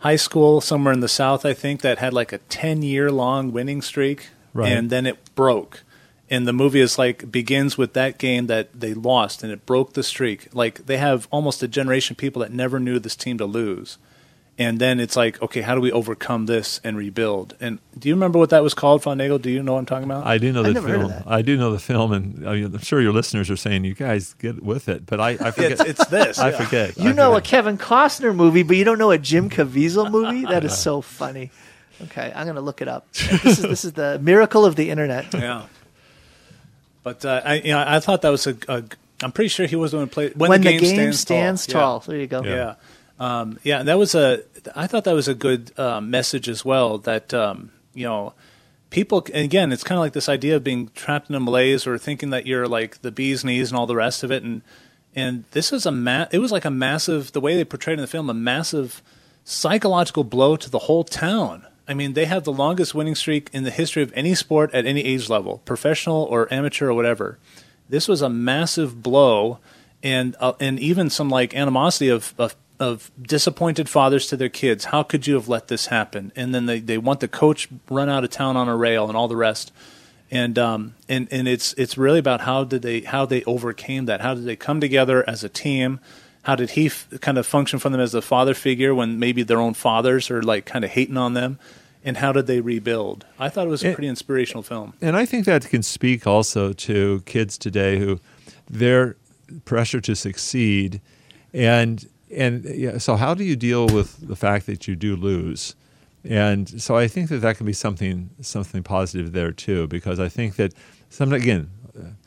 Speaker 3: high school somewhere in the South, I think, that had like a 10 year long winning streak, right. and then it broke and the movie is like begins with that game that they lost and it broke the streak. Like they have almost a generation of people that never knew this team to lose. And then it's like, okay, how do we overcome this and rebuild? And do you remember what that was called, Fondego? Do you know what I'm talking about?
Speaker 2: I do know the film. I do know the film, and I'm sure your listeners are saying, "You guys get with it." But I, I forget.
Speaker 3: it's, it's, this. (laughs)
Speaker 2: I yeah. forget.
Speaker 1: You
Speaker 2: I
Speaker 1: know
Speaker 2: forget.
Speaker 1: a Kevin Costner movie, but you don't know a Jim Caviezel movie. That is (laughs) so funny. Okay, I'm going to look it up. This is this is the miracle of the internet. (laughs)
Speaker 3: Yeah. But uh, I, you know, I thought that was a. a I'm pretty sure he was going to play
Speaker 1: when, when the, game, the game stands, stands, tall.
Speaker 3: tall.
Speaker 1: There you go.
Speaker 3: Yeah, yeah. Um, yeah. That was a. I thought that was a good uh, message as well. That um, you know, people. again, it's kind of like this idea of being trapped in a malaise or thinking that you're like the bee's knees and all the rest of it. And and this is a ma- It was like a massive. The way they portrayed in the film, a massive psychological blow to the whole town. I mean, they have the longest winning streak in the history of any sport at any age level, professional or amateur or whatever. This was a massive blow, and uh, and even some like animosity of, of of disappointed fathers to their kids. How could you have let this happen? And then they, they want the coach run out of town on a rail and all the rest. And um and and it's it's really about how did they how they overcame that? How did they come together as a team? How did he f- kind of function for them as a father figure when maybe their own fathers are like kind of hating on them? And how did they rebuild? I thought it was a pretty inspirational film.
Speaker 2: And I think that can speak also to kids today who their pressure to succeed and and yeah, so how do you deal with the fact that you do lose? And so I think that that can be something something positive there too, because I think that some again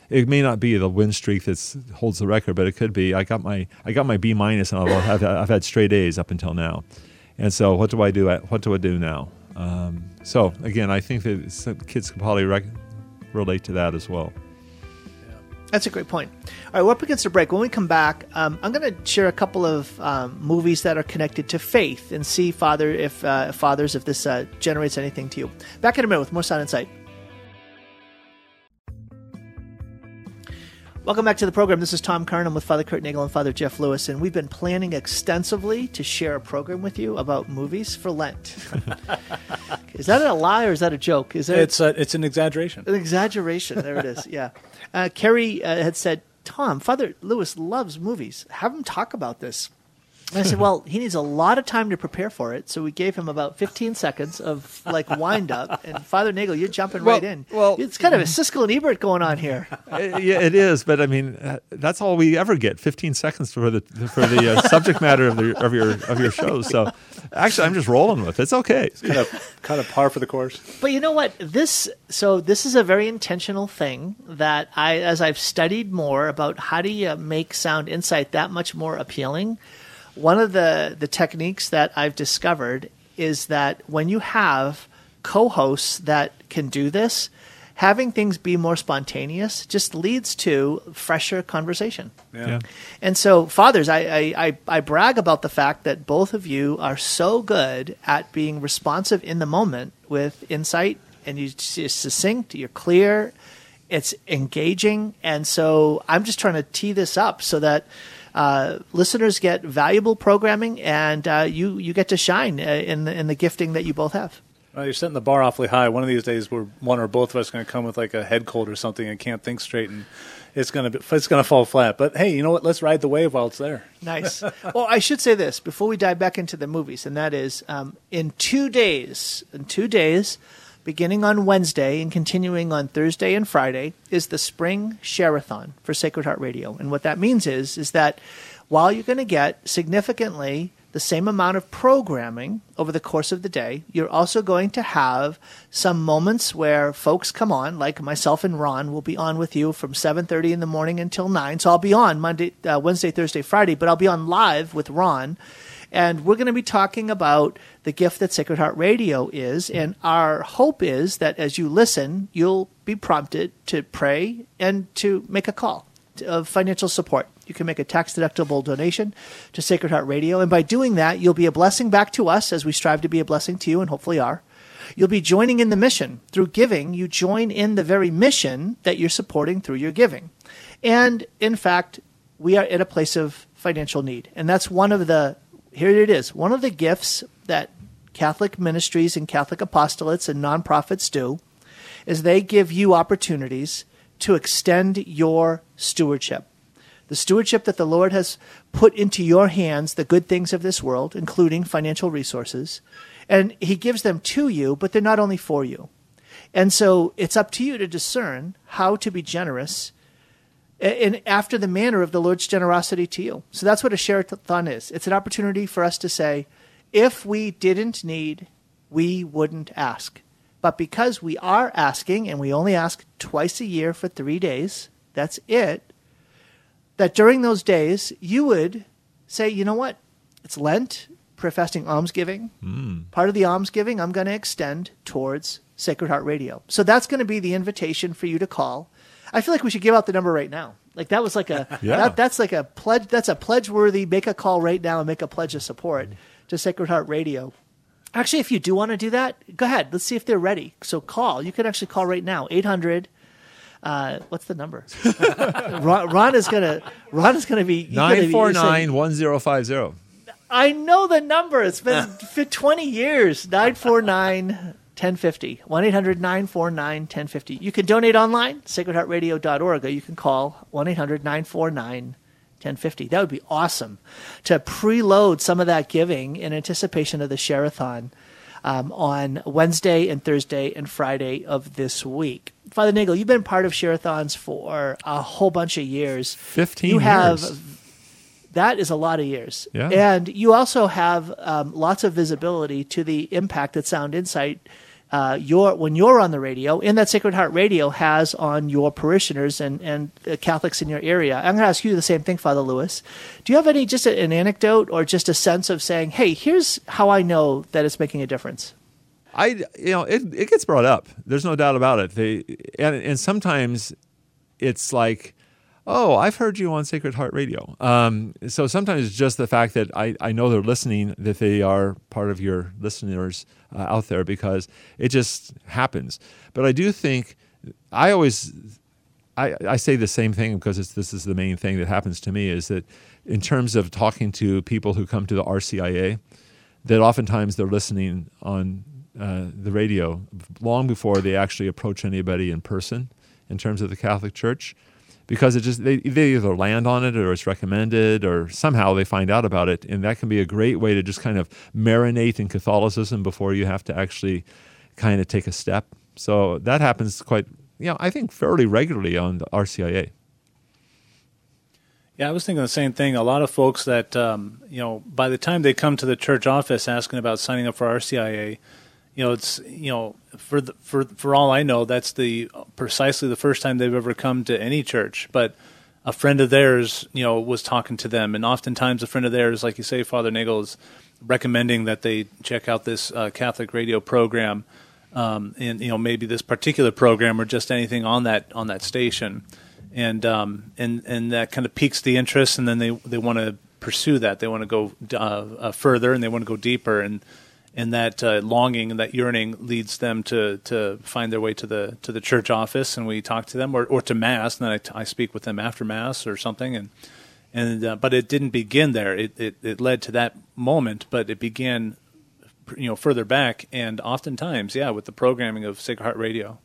Speaker 2: it may not be the win streak that holds the record, but it could be. I got my I got my B minus, and I've, I've had straight A's up until now. And so, what do I do? What do I do now? Um, so again, I think that kids can probably rec- relate to that as well.
Speaker 1: That's a great point. All right, we're up against a break. When we come back, um, I'm going to share a couple of um, movies that are connected to faith and see, Father, if uh, fathers, if this uh, generates anything to you. Back in a minute with more Sound Insight. Welcome back to the program. This is Tom Curran. I'm with Father Kurt Nagel and Father Jeff Lewis, and we've been planning extensively to share a program with you about movies for Lent. (laughs) is that a lie or is that a joke? Is
Speaker 3: there it's a, it's an exaggeration.
Speaker 1: An exaggeration. There it is. Yeah. Uh, Kerry uh, had said, "Tom, Father Lewis loves movies. Have him talk about this." And I said, (laughs) well, he needs a lot of time to prepare for it. So we gave him about 15 seconds of like wind up. And Father Nagel, you're jumping
Speaker 2: Well-
Speaker 1: right in.
Speaker 2: well-
Speaker 1: it's kind of a (laughs) Siskel and Ebert going on here. (laughs)
Speaker 2: Uh, yeah, it is, but I mean, uh, that's all we ever get: fifteen seconds for the for the uh, subject matter of the of your of your show. So, actually, I'm just rolling with it. It's okay.
Speaker 3: It's kind of kind of par for the course.
Speaker 1: But you know what? This so this is a very intentional thing that I, as I've studied more about how do you make Sound Insight that much more appealing. One of the the techniques that I've discovered is that when you have co-hosts that can do this, having things be more spontaneous just leads to fresher conversation.
Speaker 2: Yeah.
Speaker 1: And so, fathers, I, I, I, I brag about the fact that both of you are so good at being responsive in the moment with insight, and you- you're succinct, you're clear, it's engaging. And so, I'm just trying to tee this up so that uh, listeners get valuable programming, and uh, you you get to shine uh, in the, in the gifting that you both have.
Speaker 3: Well, you're setting the bar awfully high. One of these days, we're one or both of us going to come with like a head cold or something and can't think straight, and it's going to be it's going to fall flat. But hey, you know what? Let's ride the wave while it's there.
Speaker 1: Nice. (laughs) well, I should say this before we dive back into the movies, and that is um, in two days, in two days, beginning on Wednesday and continuing on Thursday and Friday, is the spring Share-a-thon for Sacred Heart Radio. And what that means is, is that while you're going to get significantly the same amount of programming over the course of the day, you're also going to have some moments where folks come on, like myself and Ron will be on with you from 7:30 in the morning until 9. So I'll be on Monday, uh, Wednesday, Thursday, Friday, but I'll be on live with Ron. And we're going to be talking about the gift that Sacred Heart Radio is. And our hope is that as you listen, you'll be prompted to pray and to make a call of financial support. You can make a tax deductible donation to Sacred Heart Radio. And by doing that, you'll be a blessing back to us as we strive to be a blessing to you and hopefully are. You'll be joining in the mission. Through giving, you join in the very mission that you're supporting through your giving. And in fact, we are at a place of financial need. And that's one of the, here it is, one of the gifts that Catholic ministries and Catholic apostolates and nonprofits do is they give you opportunities to extend your stewardship. The stewardship that the Lord has put into your hands, the good things of this world, including financial resources, and He gives them to you, but they're not only for you. And so it's up to you to discern how to be generous and after the manner of the Lord's generosity to you. So that's what a share-a-thon is. It's an opportunity for us to say, if we didn't need, we wouldn't ask. But because we are asking, and we only ask twice a year for three days, that's it, that during those days, you would say, you know what? It's Lent, prayer fasting almsgiving. Hmm. Part of the almsgiving I'm going to extend towards Sacred Heart Radio. So that's going to be the invitation for you to call. I feel like we should give out the number right now. Like that was like a (laughs)
Speaker 2: Yeah.
Speaker 1: that, that's like a pledge. That's a pledge worthy. Make a call right now and make a pledge of support to Sacred Heart Radio. Actually, if you do want to do that, go ahead. Let's see if they're ready. So call. You can actually call right now. 800. Uh, what's the number? (laughs) Ron, Ron is gonna. Ron is gonna be he's gonna be-
Speaker 2: Nine four
Speaker 1: you're saying,
Speaker 2: nine one zero five zero.
Speaker 1: I know the number. It's been for 20 years. 949 1050. 1 800 949 1050. You can donate online, sacredheartradio.org, or you can call 1 800 949 1050. That would be awesome to preload some of that giving in anticipation of the Share-a-thon um, on Wednesday and Thursday and Friday of this week. Father Nagel, you've been part of Share-a-thons for a whole bunch of years.
Speaker 2: 15
Speaker 1: You have
Speaker 2: years.
Speaker 1: that is a lot of years.
Speaker 2: Yeah.
Speaker 1: And you also have um, lots of visibility to the impact that Sound Insight, uh, your when you're on the radio, and that Sacred Heart Radio has on your parishioners and and uh, Catholics in your area. I'm going to ask you the same thing, Father Lewis. Do you have any just a, an anecdote or just a sense of saying, "Hey, here's how I know that it's making a difference"?
Speaker 2: I you know it it gets brought up. There's no doubt about it. They and and sometimes it's like, oh, I've heard you on Sacred Heart Radio. Um, so sometimes it's just the fact that I I know they're listening, that they are part of your listeners uh, out there because it just happens. But I do think I always I, I say the same thing because this is the main thing that happens to me is that in terms of talking to people who come to the RCIA, that oftentimes they're listening on uh, the radio long before they actually approach anybody in person in terms of the Catholic Church because it just they, they either land on it or it's recommended or somehow they find out about it. And that can be a great way to just kind of marinate in catholicism before you have to actually kind of take a step. So that happens quite you know i think fairly regularly on the rcia
Speaker 3: Yeah, I was thinking the same thing. A lot of folks that um, you know, by the time they come to the church office asking about signing up for RCIA, you know, it's you know, for the, for for all I know, that's the precisely the first time they've ever come to any church. But a friend of theirs, you know, was talking to them, and oftentimes a friend of theirs, like you say, Father Nagel is recommending that they check out this uh, Catholic radio program, um, and you know, maybe this particular program or just anything on that on that station and um, and and that kind of piques the interest, and then they they want to pursue that. They want to go uh, uh, further, and they want to go deeper, and and that uh, longing and that yearning leads them to to find their way to the to the church office, and we talk to them, or or to mass, and then I, I speak with them after mass or something, and and uh, but it didn't begin there. It, it it led to that moment, but it began, you know, further back, and oftentimes, yeah, with the programming of Sacred Heart Radio.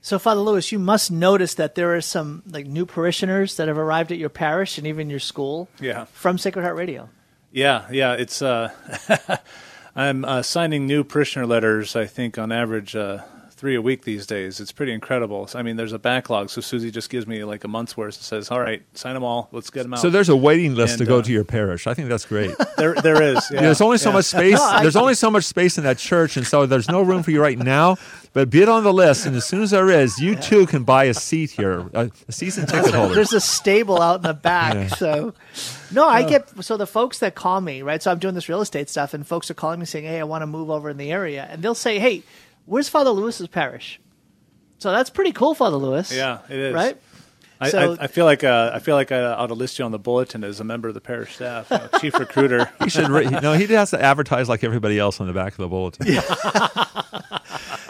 Speaker 1: So, Father Lewis, you must notice that there are some like new parishioners that have arrived at your parish and even your school.
Speaker 3: Yeah.
Speaker 1: From Sacred Heart Radio.
Speaker 3: Yeah, yeah, it's. Uh, (laughs) I'm uh, signing new parishioner letters. I think on average uh, three a week these days. It's pretty incredible. I mean, there's a backlog, so Susie just gives me like a month's worth and says, "All right, sign them all. Let's get them out."
Speaker 2: So there's a waiting list
Speaker 3: And,
Speaker 2: to go
Speaker 3: uh,
Speaker 2: to your parish. I think that's great. (laughs)
Speaker 3: there, there is. Yeah,
Speaker 2: there's only so
Speaker 3: yeah.
Speaker 2: much space. (laughs)
Speaker 1: I-
Speaker 2: there's only so much space in that church, and so there's no room for you right now. But be it on the list, and as soon as there is, you too can buy a seat here, a, a season ticket holder.
Speaker 1: There's a stable out in the back.
Speaker 2: Yeah.
Speaker 1: So, no, I get so the folks that call me, right? So I'm doing this real estate stuff, and folks are calling me saying, "Hey, I want to move over in the area," and they'll say, "Hey, where's Father Lewis's parish?" So that's pretty cool, Father Lewis.
Speaker 3: Yeah, it is.
Speaker 1: Right.
Speaker 3: I,
Speaker 1: So-
Speaker 3: I, I feel like uh, I feel like I ought to list you on the bulletin as a member of the parish staff, uh, (laughs) chief recruiter. (laughs)
Speaker 2: He should. Re- no, he has to advertise like everybody else on the back of the bulletin. (laughs)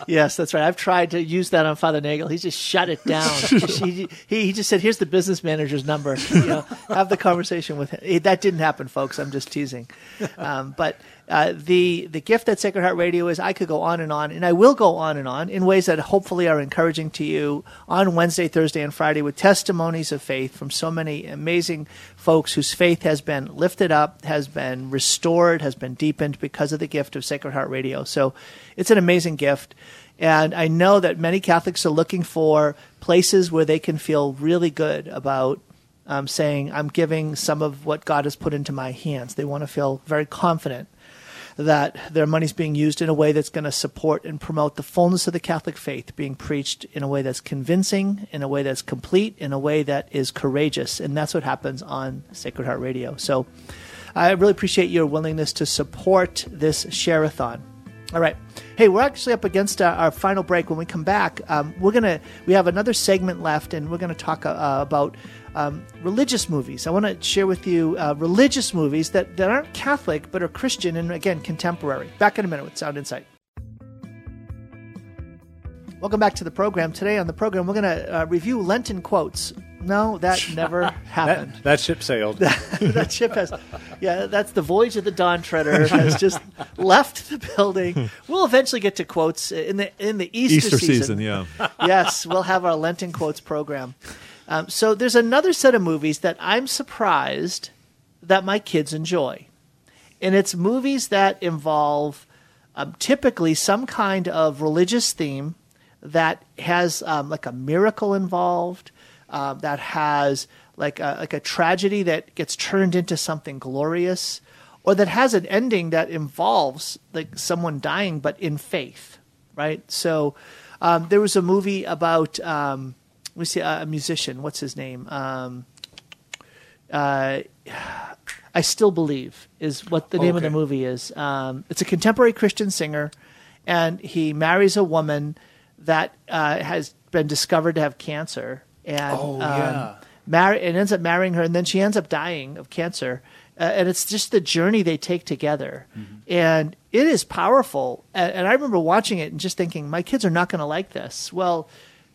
Speaker 1: Yes, that's right. I've tried to use that on Father Nagel. He's just shut it down. he, he, he just said, "Here's the business manager's number. You know, have the conversation with him." Eh, That didn't happen, folks. I'm just teasing. Um, but uh, the the gift that Sacred Heart Radio is, I could go on and on, and I will go on and on in ways that hopefully are encouraging to you on Wednesday, Thursday, and Friday with testimonies of faith from so many amazing folks whose faith has been lifted up, has been restored, has been deepened because of the gift of Sacred Heart Radio. So it's an amazing gift. And I know that many Catholics are looking for places where they can feel really good about um, saying, I'm giving some of what God has put into my hands. They want to feel very confident that their money's being used in a way that's going to support and promote the fullness of the Catholic faith, being preached in a way that's convincing, in a way that's complete, in a way that is courageous. And that's what happens on Sacred Heart Radio. So I really appreciate your willingness to support this share-a-thon. All right. Hey, we're actually up against our, our final break. When we come back, um, we're gonna we have another segment left, and we're gonna talk uh, about um, religious movies. I want to share with you uh, religious movies that, that aren't Catholic but are Christian and again contemporary. Back in a minute with Sound Insight. Welcome back to the program. Today on the program, we're going to uh, review Lenten quotes. No, that (laughs) never happened
Speaker 3: That, that ship sailed. (laughs)
Speaker 1: that ship has yeah that's the voyage of the dawn treader (laughs) has just left the building we'll eventually get to quotes in the in the easter,
Speaker 2: Easter season, yeah.
Speaker 1: yes we'll have our lenten quotes program um, so there's another set of movies that i'm surprised that my kids enjoy and it's movies that involve um, typically some kind of religious theme that has um, like a miracle involved, uh, that has like a, like a tragedy that gets turned into something glorious, or that has an ending that involves like someone dying but in faith, right? So um, there was a movie about um, let me see a musician. What's his name? Um, uh, I still believe is what the name of the movie is. Um, it's a contemporary Christian singer, and he marries a woman that uh, has been discovered to have cancer, and
Speaker 3: Oh,
Speaker 1: um,
Speaker 3: yeah.
Speaker 1: marry and ends up marrying her, and then she ends up dying of cancer. Uh, and it's just the journey they take together,
Speaker 3: Mm-hmm.
Speaker 1: and it is powerful. And, and I remember watching it and just thinking, my kids are not going to like this. Well,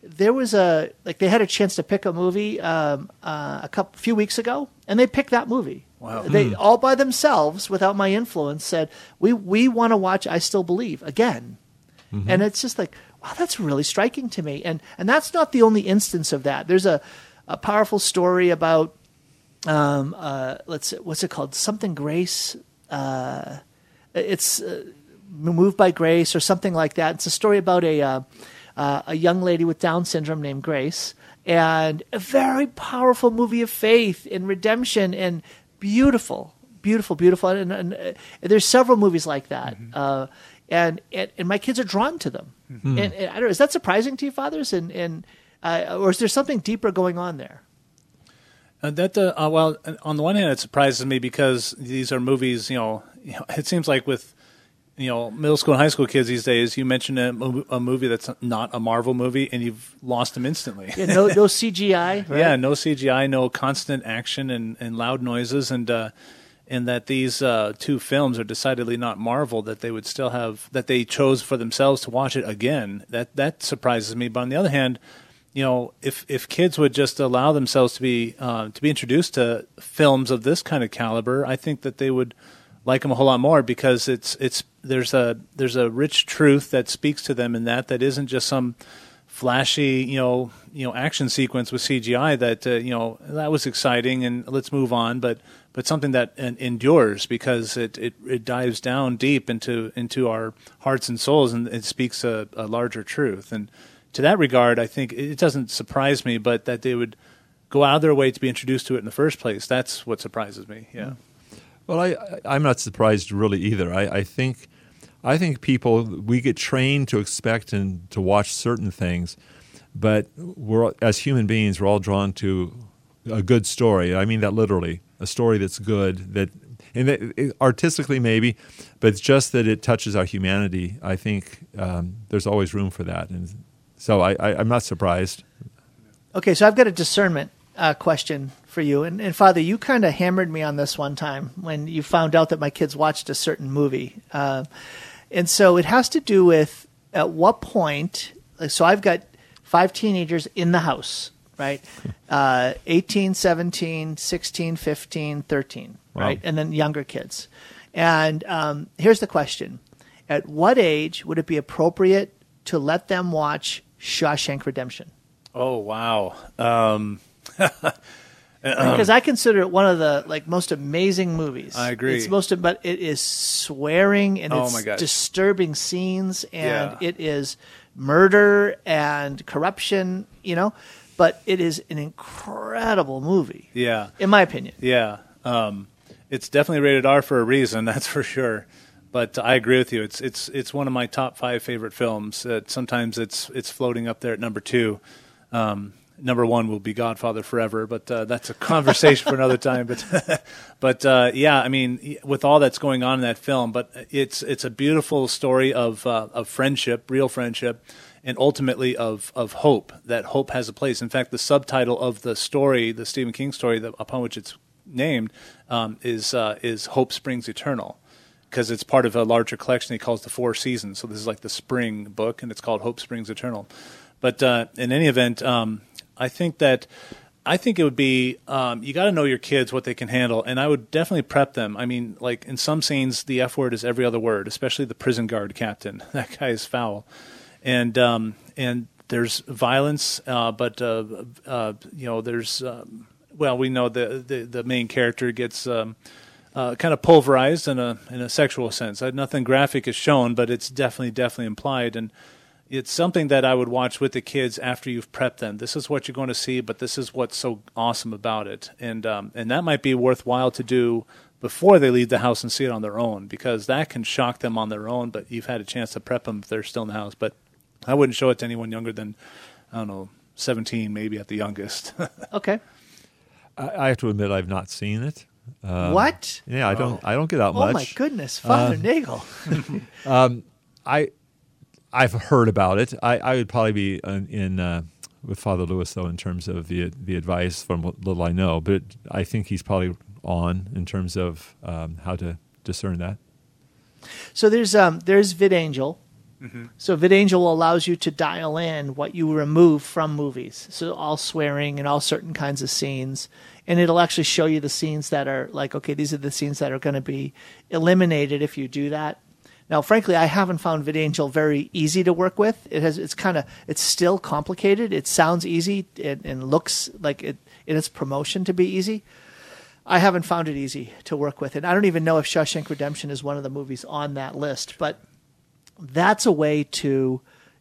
Speaker 1: there was a like they had a chance to pick a movie um, uh, a couple few weeks ago, and they picked that movie.
Speaker 3: Wow.
Speaker 1: They all by themselves, without my influence, said we we want to watch I Still Believe again, and it's just like wow, that's really striking to me. And and that's not the only instance of that. There's a a powerful story about um, uh, let's what's it called? Something Grace. Uh, it's uh, moved by Grace or something like that. It's a story about a uh, uh, a young lady with Down syndrome named Grace, and a very powerful movie of faith and redemption and beautiful, beautiful, beautiful. And, and, uh, there's several movies like that, uh, and, and and my kids are drawn to them. And, and I don't know, is that surprising to you, fathers? And and uh, or is there something deeper going on there?
Speaker 3: Uh, that uh, uh, well, on the one hand, it surprises me because these are movies. You know, you (laughs) know, it seems like with you know middle school and high school kids these days, you mention a, a movie that's not a Marvel movie, and you've lost them instantly.
Speaker 1: Yeah, no, no (laughs) CGI. Right?
Speaker 3: Yeah, no CGI, no constant action and, and loud noises, and uh, and that these uh, two films are decidedly not Marvel. That they would still have that they chose for themselves to watch it again. That that surprises me. But on the other hand, you know, if if kids would just allow themselves to be uh, to be introduced to films of this kind of caliber, I think that they would like them a whole lot more because it's it's there's a there's a rich truth that speaks to them in that that isn't just some flashy you know you know action sequence with CGI that uh, you know that was exciting and let's move on but but something that endures because it, it, it dives down deep into into our hearts and souls and it speaks a, a larger truth. And to that regard I think it doesn't surprise me but that they would go out of their way to be introduced to it in the first place. That's what surprises me. Yeah
Speaker 2: Well, I, I'm not surprised really either. I, I think, I think people we get trained to expect and to watch certain things, but we're as human beings we're all drawn to a good story. I mean that literally, a story that's good that. And that, artistically, maybe, but it's just that it touches our humanity. I think um, there's always room for that, and so I, I, I'm not surprised.
Speaker 1: Okay, so I've got a discernment uh, question for you, and, and Father, you kind of hammered me on this one time when you found out that my kids watched a certain movie, uh, and so it has to do with at what point. So I've got five teenagers in the house, right? (laughs) Uh, 18, 17, 16, 15, 13,
Speaker 2: Wow.
Speaker 1: right? And then younger kids. And um, here's the question At what age would it be appropriate to let them watch Shawshank Redemption?
Speaker 3: oh wow um, (laughs)
Speaker 1: because I consider it one of the like most amazing movies.
Speaker 3: I agree.
Speaker 1: It's most, but it is swearing and
Speaker 3: Oh
Speaker 1: it's
Speaker 3: my gosh.
Speaker 1: disturbing scenes, and
Speaker 3: Yeah.
Speaker 1: it is murder and corruption. You know, but it is an incredible movie,
Speaker 3: yeah
Speaker 1: in my opinion.
Speaker 3: Yeah, um, it's definitely rated R for a reason, (laughs) that's for sure. But I agree with you. It's it's it's one of my top five favorite films. Uh, sometimes it's it's floating up there at number two. Um, number one will be Godfather Forever, but uh, that's a conversation for another time. But (laughs) but uh, yeah, I mean, with all that's going on in that film, but it's it's a beautiful story of uh, of friendship, real friendship, and ultimately of of hope. That hope has a place. In fact, the subtitle of the story, the Stephen King story that, upon which it's named, um, is uh, is Hope Springs Eternal. Because it's part of a larger collection he calls the Four Seasons. So this is like the spring book, and it's called Hope Springs Eternal. But uh, in any event, um, I think that I think it would be um, you got to know your kids what they can handle, and I would definitely prep them. I mean, like in some scenes, the F word is every other word, especially the prison guard captain. (laughs) That guy is foul, and um, and there's violence, uh, but uh, uh, you know there's um, well we know the the, the main character gets. Um, uh, kind of pulverized in a in a sexual sense. Uh, nothing graphic is shown, but it's definitely definitely implied, and it's something that I would watch with the kids after you've prepped them. This is what you're going to see, but this is what's so awesome about it, and um, and that might be worthwhile to do before they leave the house and see it on their own, because that can shock them on their own. But you've had a chance to prep them if they're still in the house. But I wouldn't show it to anyone younger than I don't know, 17 maybe at the youngest. (laughs)
Speaker 1: Okay,
Speaker 2: I, I have to admit I've not seen it.
Speaker 1: what?
Speaker 2: Yeah, I don't. I don't get out
Speaker 1: Oh
Speaker 2: much.
Speaker 1: Oh my goodness, Father Nagel. (laughs)
Speaker 2: um, I I've heard about it. I, I would probably be in, in uh, with Father Lewis though in terms of the the advice from what little I know, but I think he's probably on in terms of um, how to discern that.
Speaker 1: So there's um there's VidAngel. So VidAngel allows you to dial in what you remove from movies. So all swearing and all certain kinds of scenes, and it'll actually show you the scenes that are like okay, these are the scenes that are going to be eliminated if you do that. Now, frankly, I haven't found VidAngel very easy to work with. It has, it's kind of, it's still complicated. It sounds easy and, and looks like it in its promotion to be easy. I haven't found it easy to work with, and I don't even know if Shawshank Redemption is one of the movies on that list. But that's a way to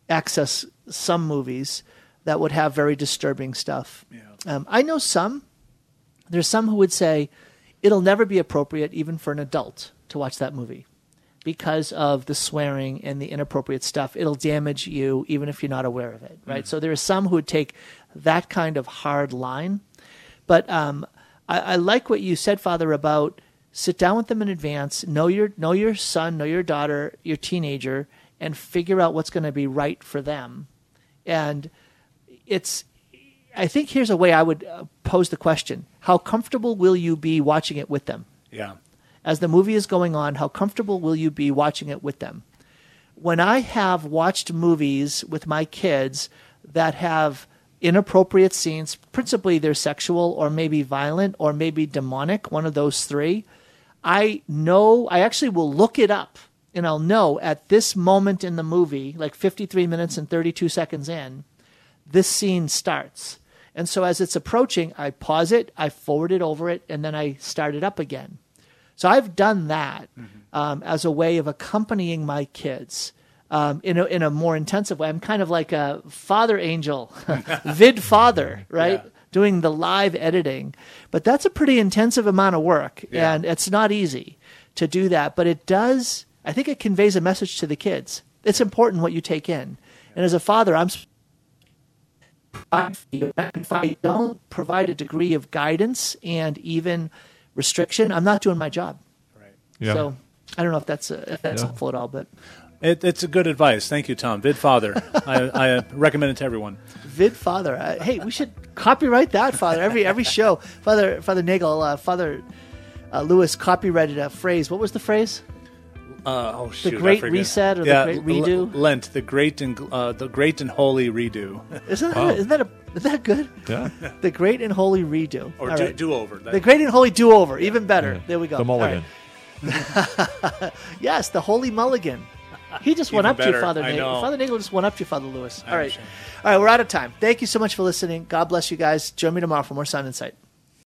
Speaker 1: access some movies that would have very disturbing stuff.
Speaker 3: Yeah.
Speaker 1: Um, I know some. There's some who would say it'll never be appropriate, even for an adult, to watch that movie because of the swearing and the inappropriate stuff. It'll damage you, even if you're not aware of it, right? So there are some who would take that kind of hard line. But um, I, I like what you said, Father, about sit down with them in advance, know your know your son, know your daughter, your teenager, and figure out what's going to be right for them. And it's I think here's a way I would uh, pose the question: How comfortable will you be watching it with them?
Speaker 3: Yeah.
Speaker 1: As the movie is going on, how comfortable will you be watching it with them? When I have watched movies with my kids that have inappropriate scenes, principally they're sexual or maybe violent or maybe demonic, one of those three, I know, I actually will look it up and I'll know at this moment in the movie, like 53 minutes and 32 seconds in, this scene starts. And so as it's approaching, I pause it, I forward it over it, and then I start it up again. So I've done that um, as a way of accompanying my kids um, in a in a more intensive way. I'm kind of like a father angel, (laughs) vid father, (laughs) right?
Speaker 3: Yeah.
Speaker 1: Doing the live editing, but that's a pretty intensive amount of work,
Speaker 3: Yeah.
Speaker 1: and it's not easy to do that. But it does. I think it conveys a message to the kids. It's important what you take in, and as a father, I'm if I don't provide a degree of guidance and even restriction, I'm not doing my job.
Speaker 3: Right.
Speaker 2: Yeah.
Speaker 1: So I don't know if that's uh, if that's
Speaker 2: Yeah.
Speaker 1: helpful at all, but
Speaker 3: It, it's a good advice. Thank you, Tom. Vid Father. (laughs) I, I uh, recommend it to everyone.
Speaker 1: Vid Father, uh, hey, we should copyright that, Father. Every every show, Father Father Nagel, uh, Father uh, Lewis copyrighted a phrase. What was the phrase?
Speaker 3: Uh, oh shoot! I
Speaker 1: Great. Reset or the
Speaker 3: yeah,
Speaker 1: Great
Speaker 3: L-
Speaker 1: Redo?
Speaker 3: Lent, the great and uh, the great and holy redo,
Speaker 1: Isn't that
Speaker 2: Wow.
Speaker 1: isn't that a, (laughs) isn't that good?
Speaker 2: Yeah.
Speaker 1: The Great and Holy Redo.
Speaker 3: or
Speaker 1: All
Speaker 3: do,
Speaker 1: right.
Speaker 3: do over.
Speaker 1: the Great and Holy Do Over, even better.
Speaker 2: Yeah.
Speaker 1: There we go.
Speaker 2: The mulligan.
Speaker 1: right. (laughs) Yes, the Holy Mulligan. He just went
Speaker 3: Even
Speaker 1: up to you. Father
Speaker 3: I
Speaker 1: Nagel.
Speaker 3: know.
Speaker 1: Father Nagel just went up to you, Father Lewis.
Speaker 3: I
Speaker 1: All right.
Speaker 3: understand.
Speaker 1: All right, we're out of time. Thank you so much for listening. God bless you guys. Join me tomorrow for more Sound Insight.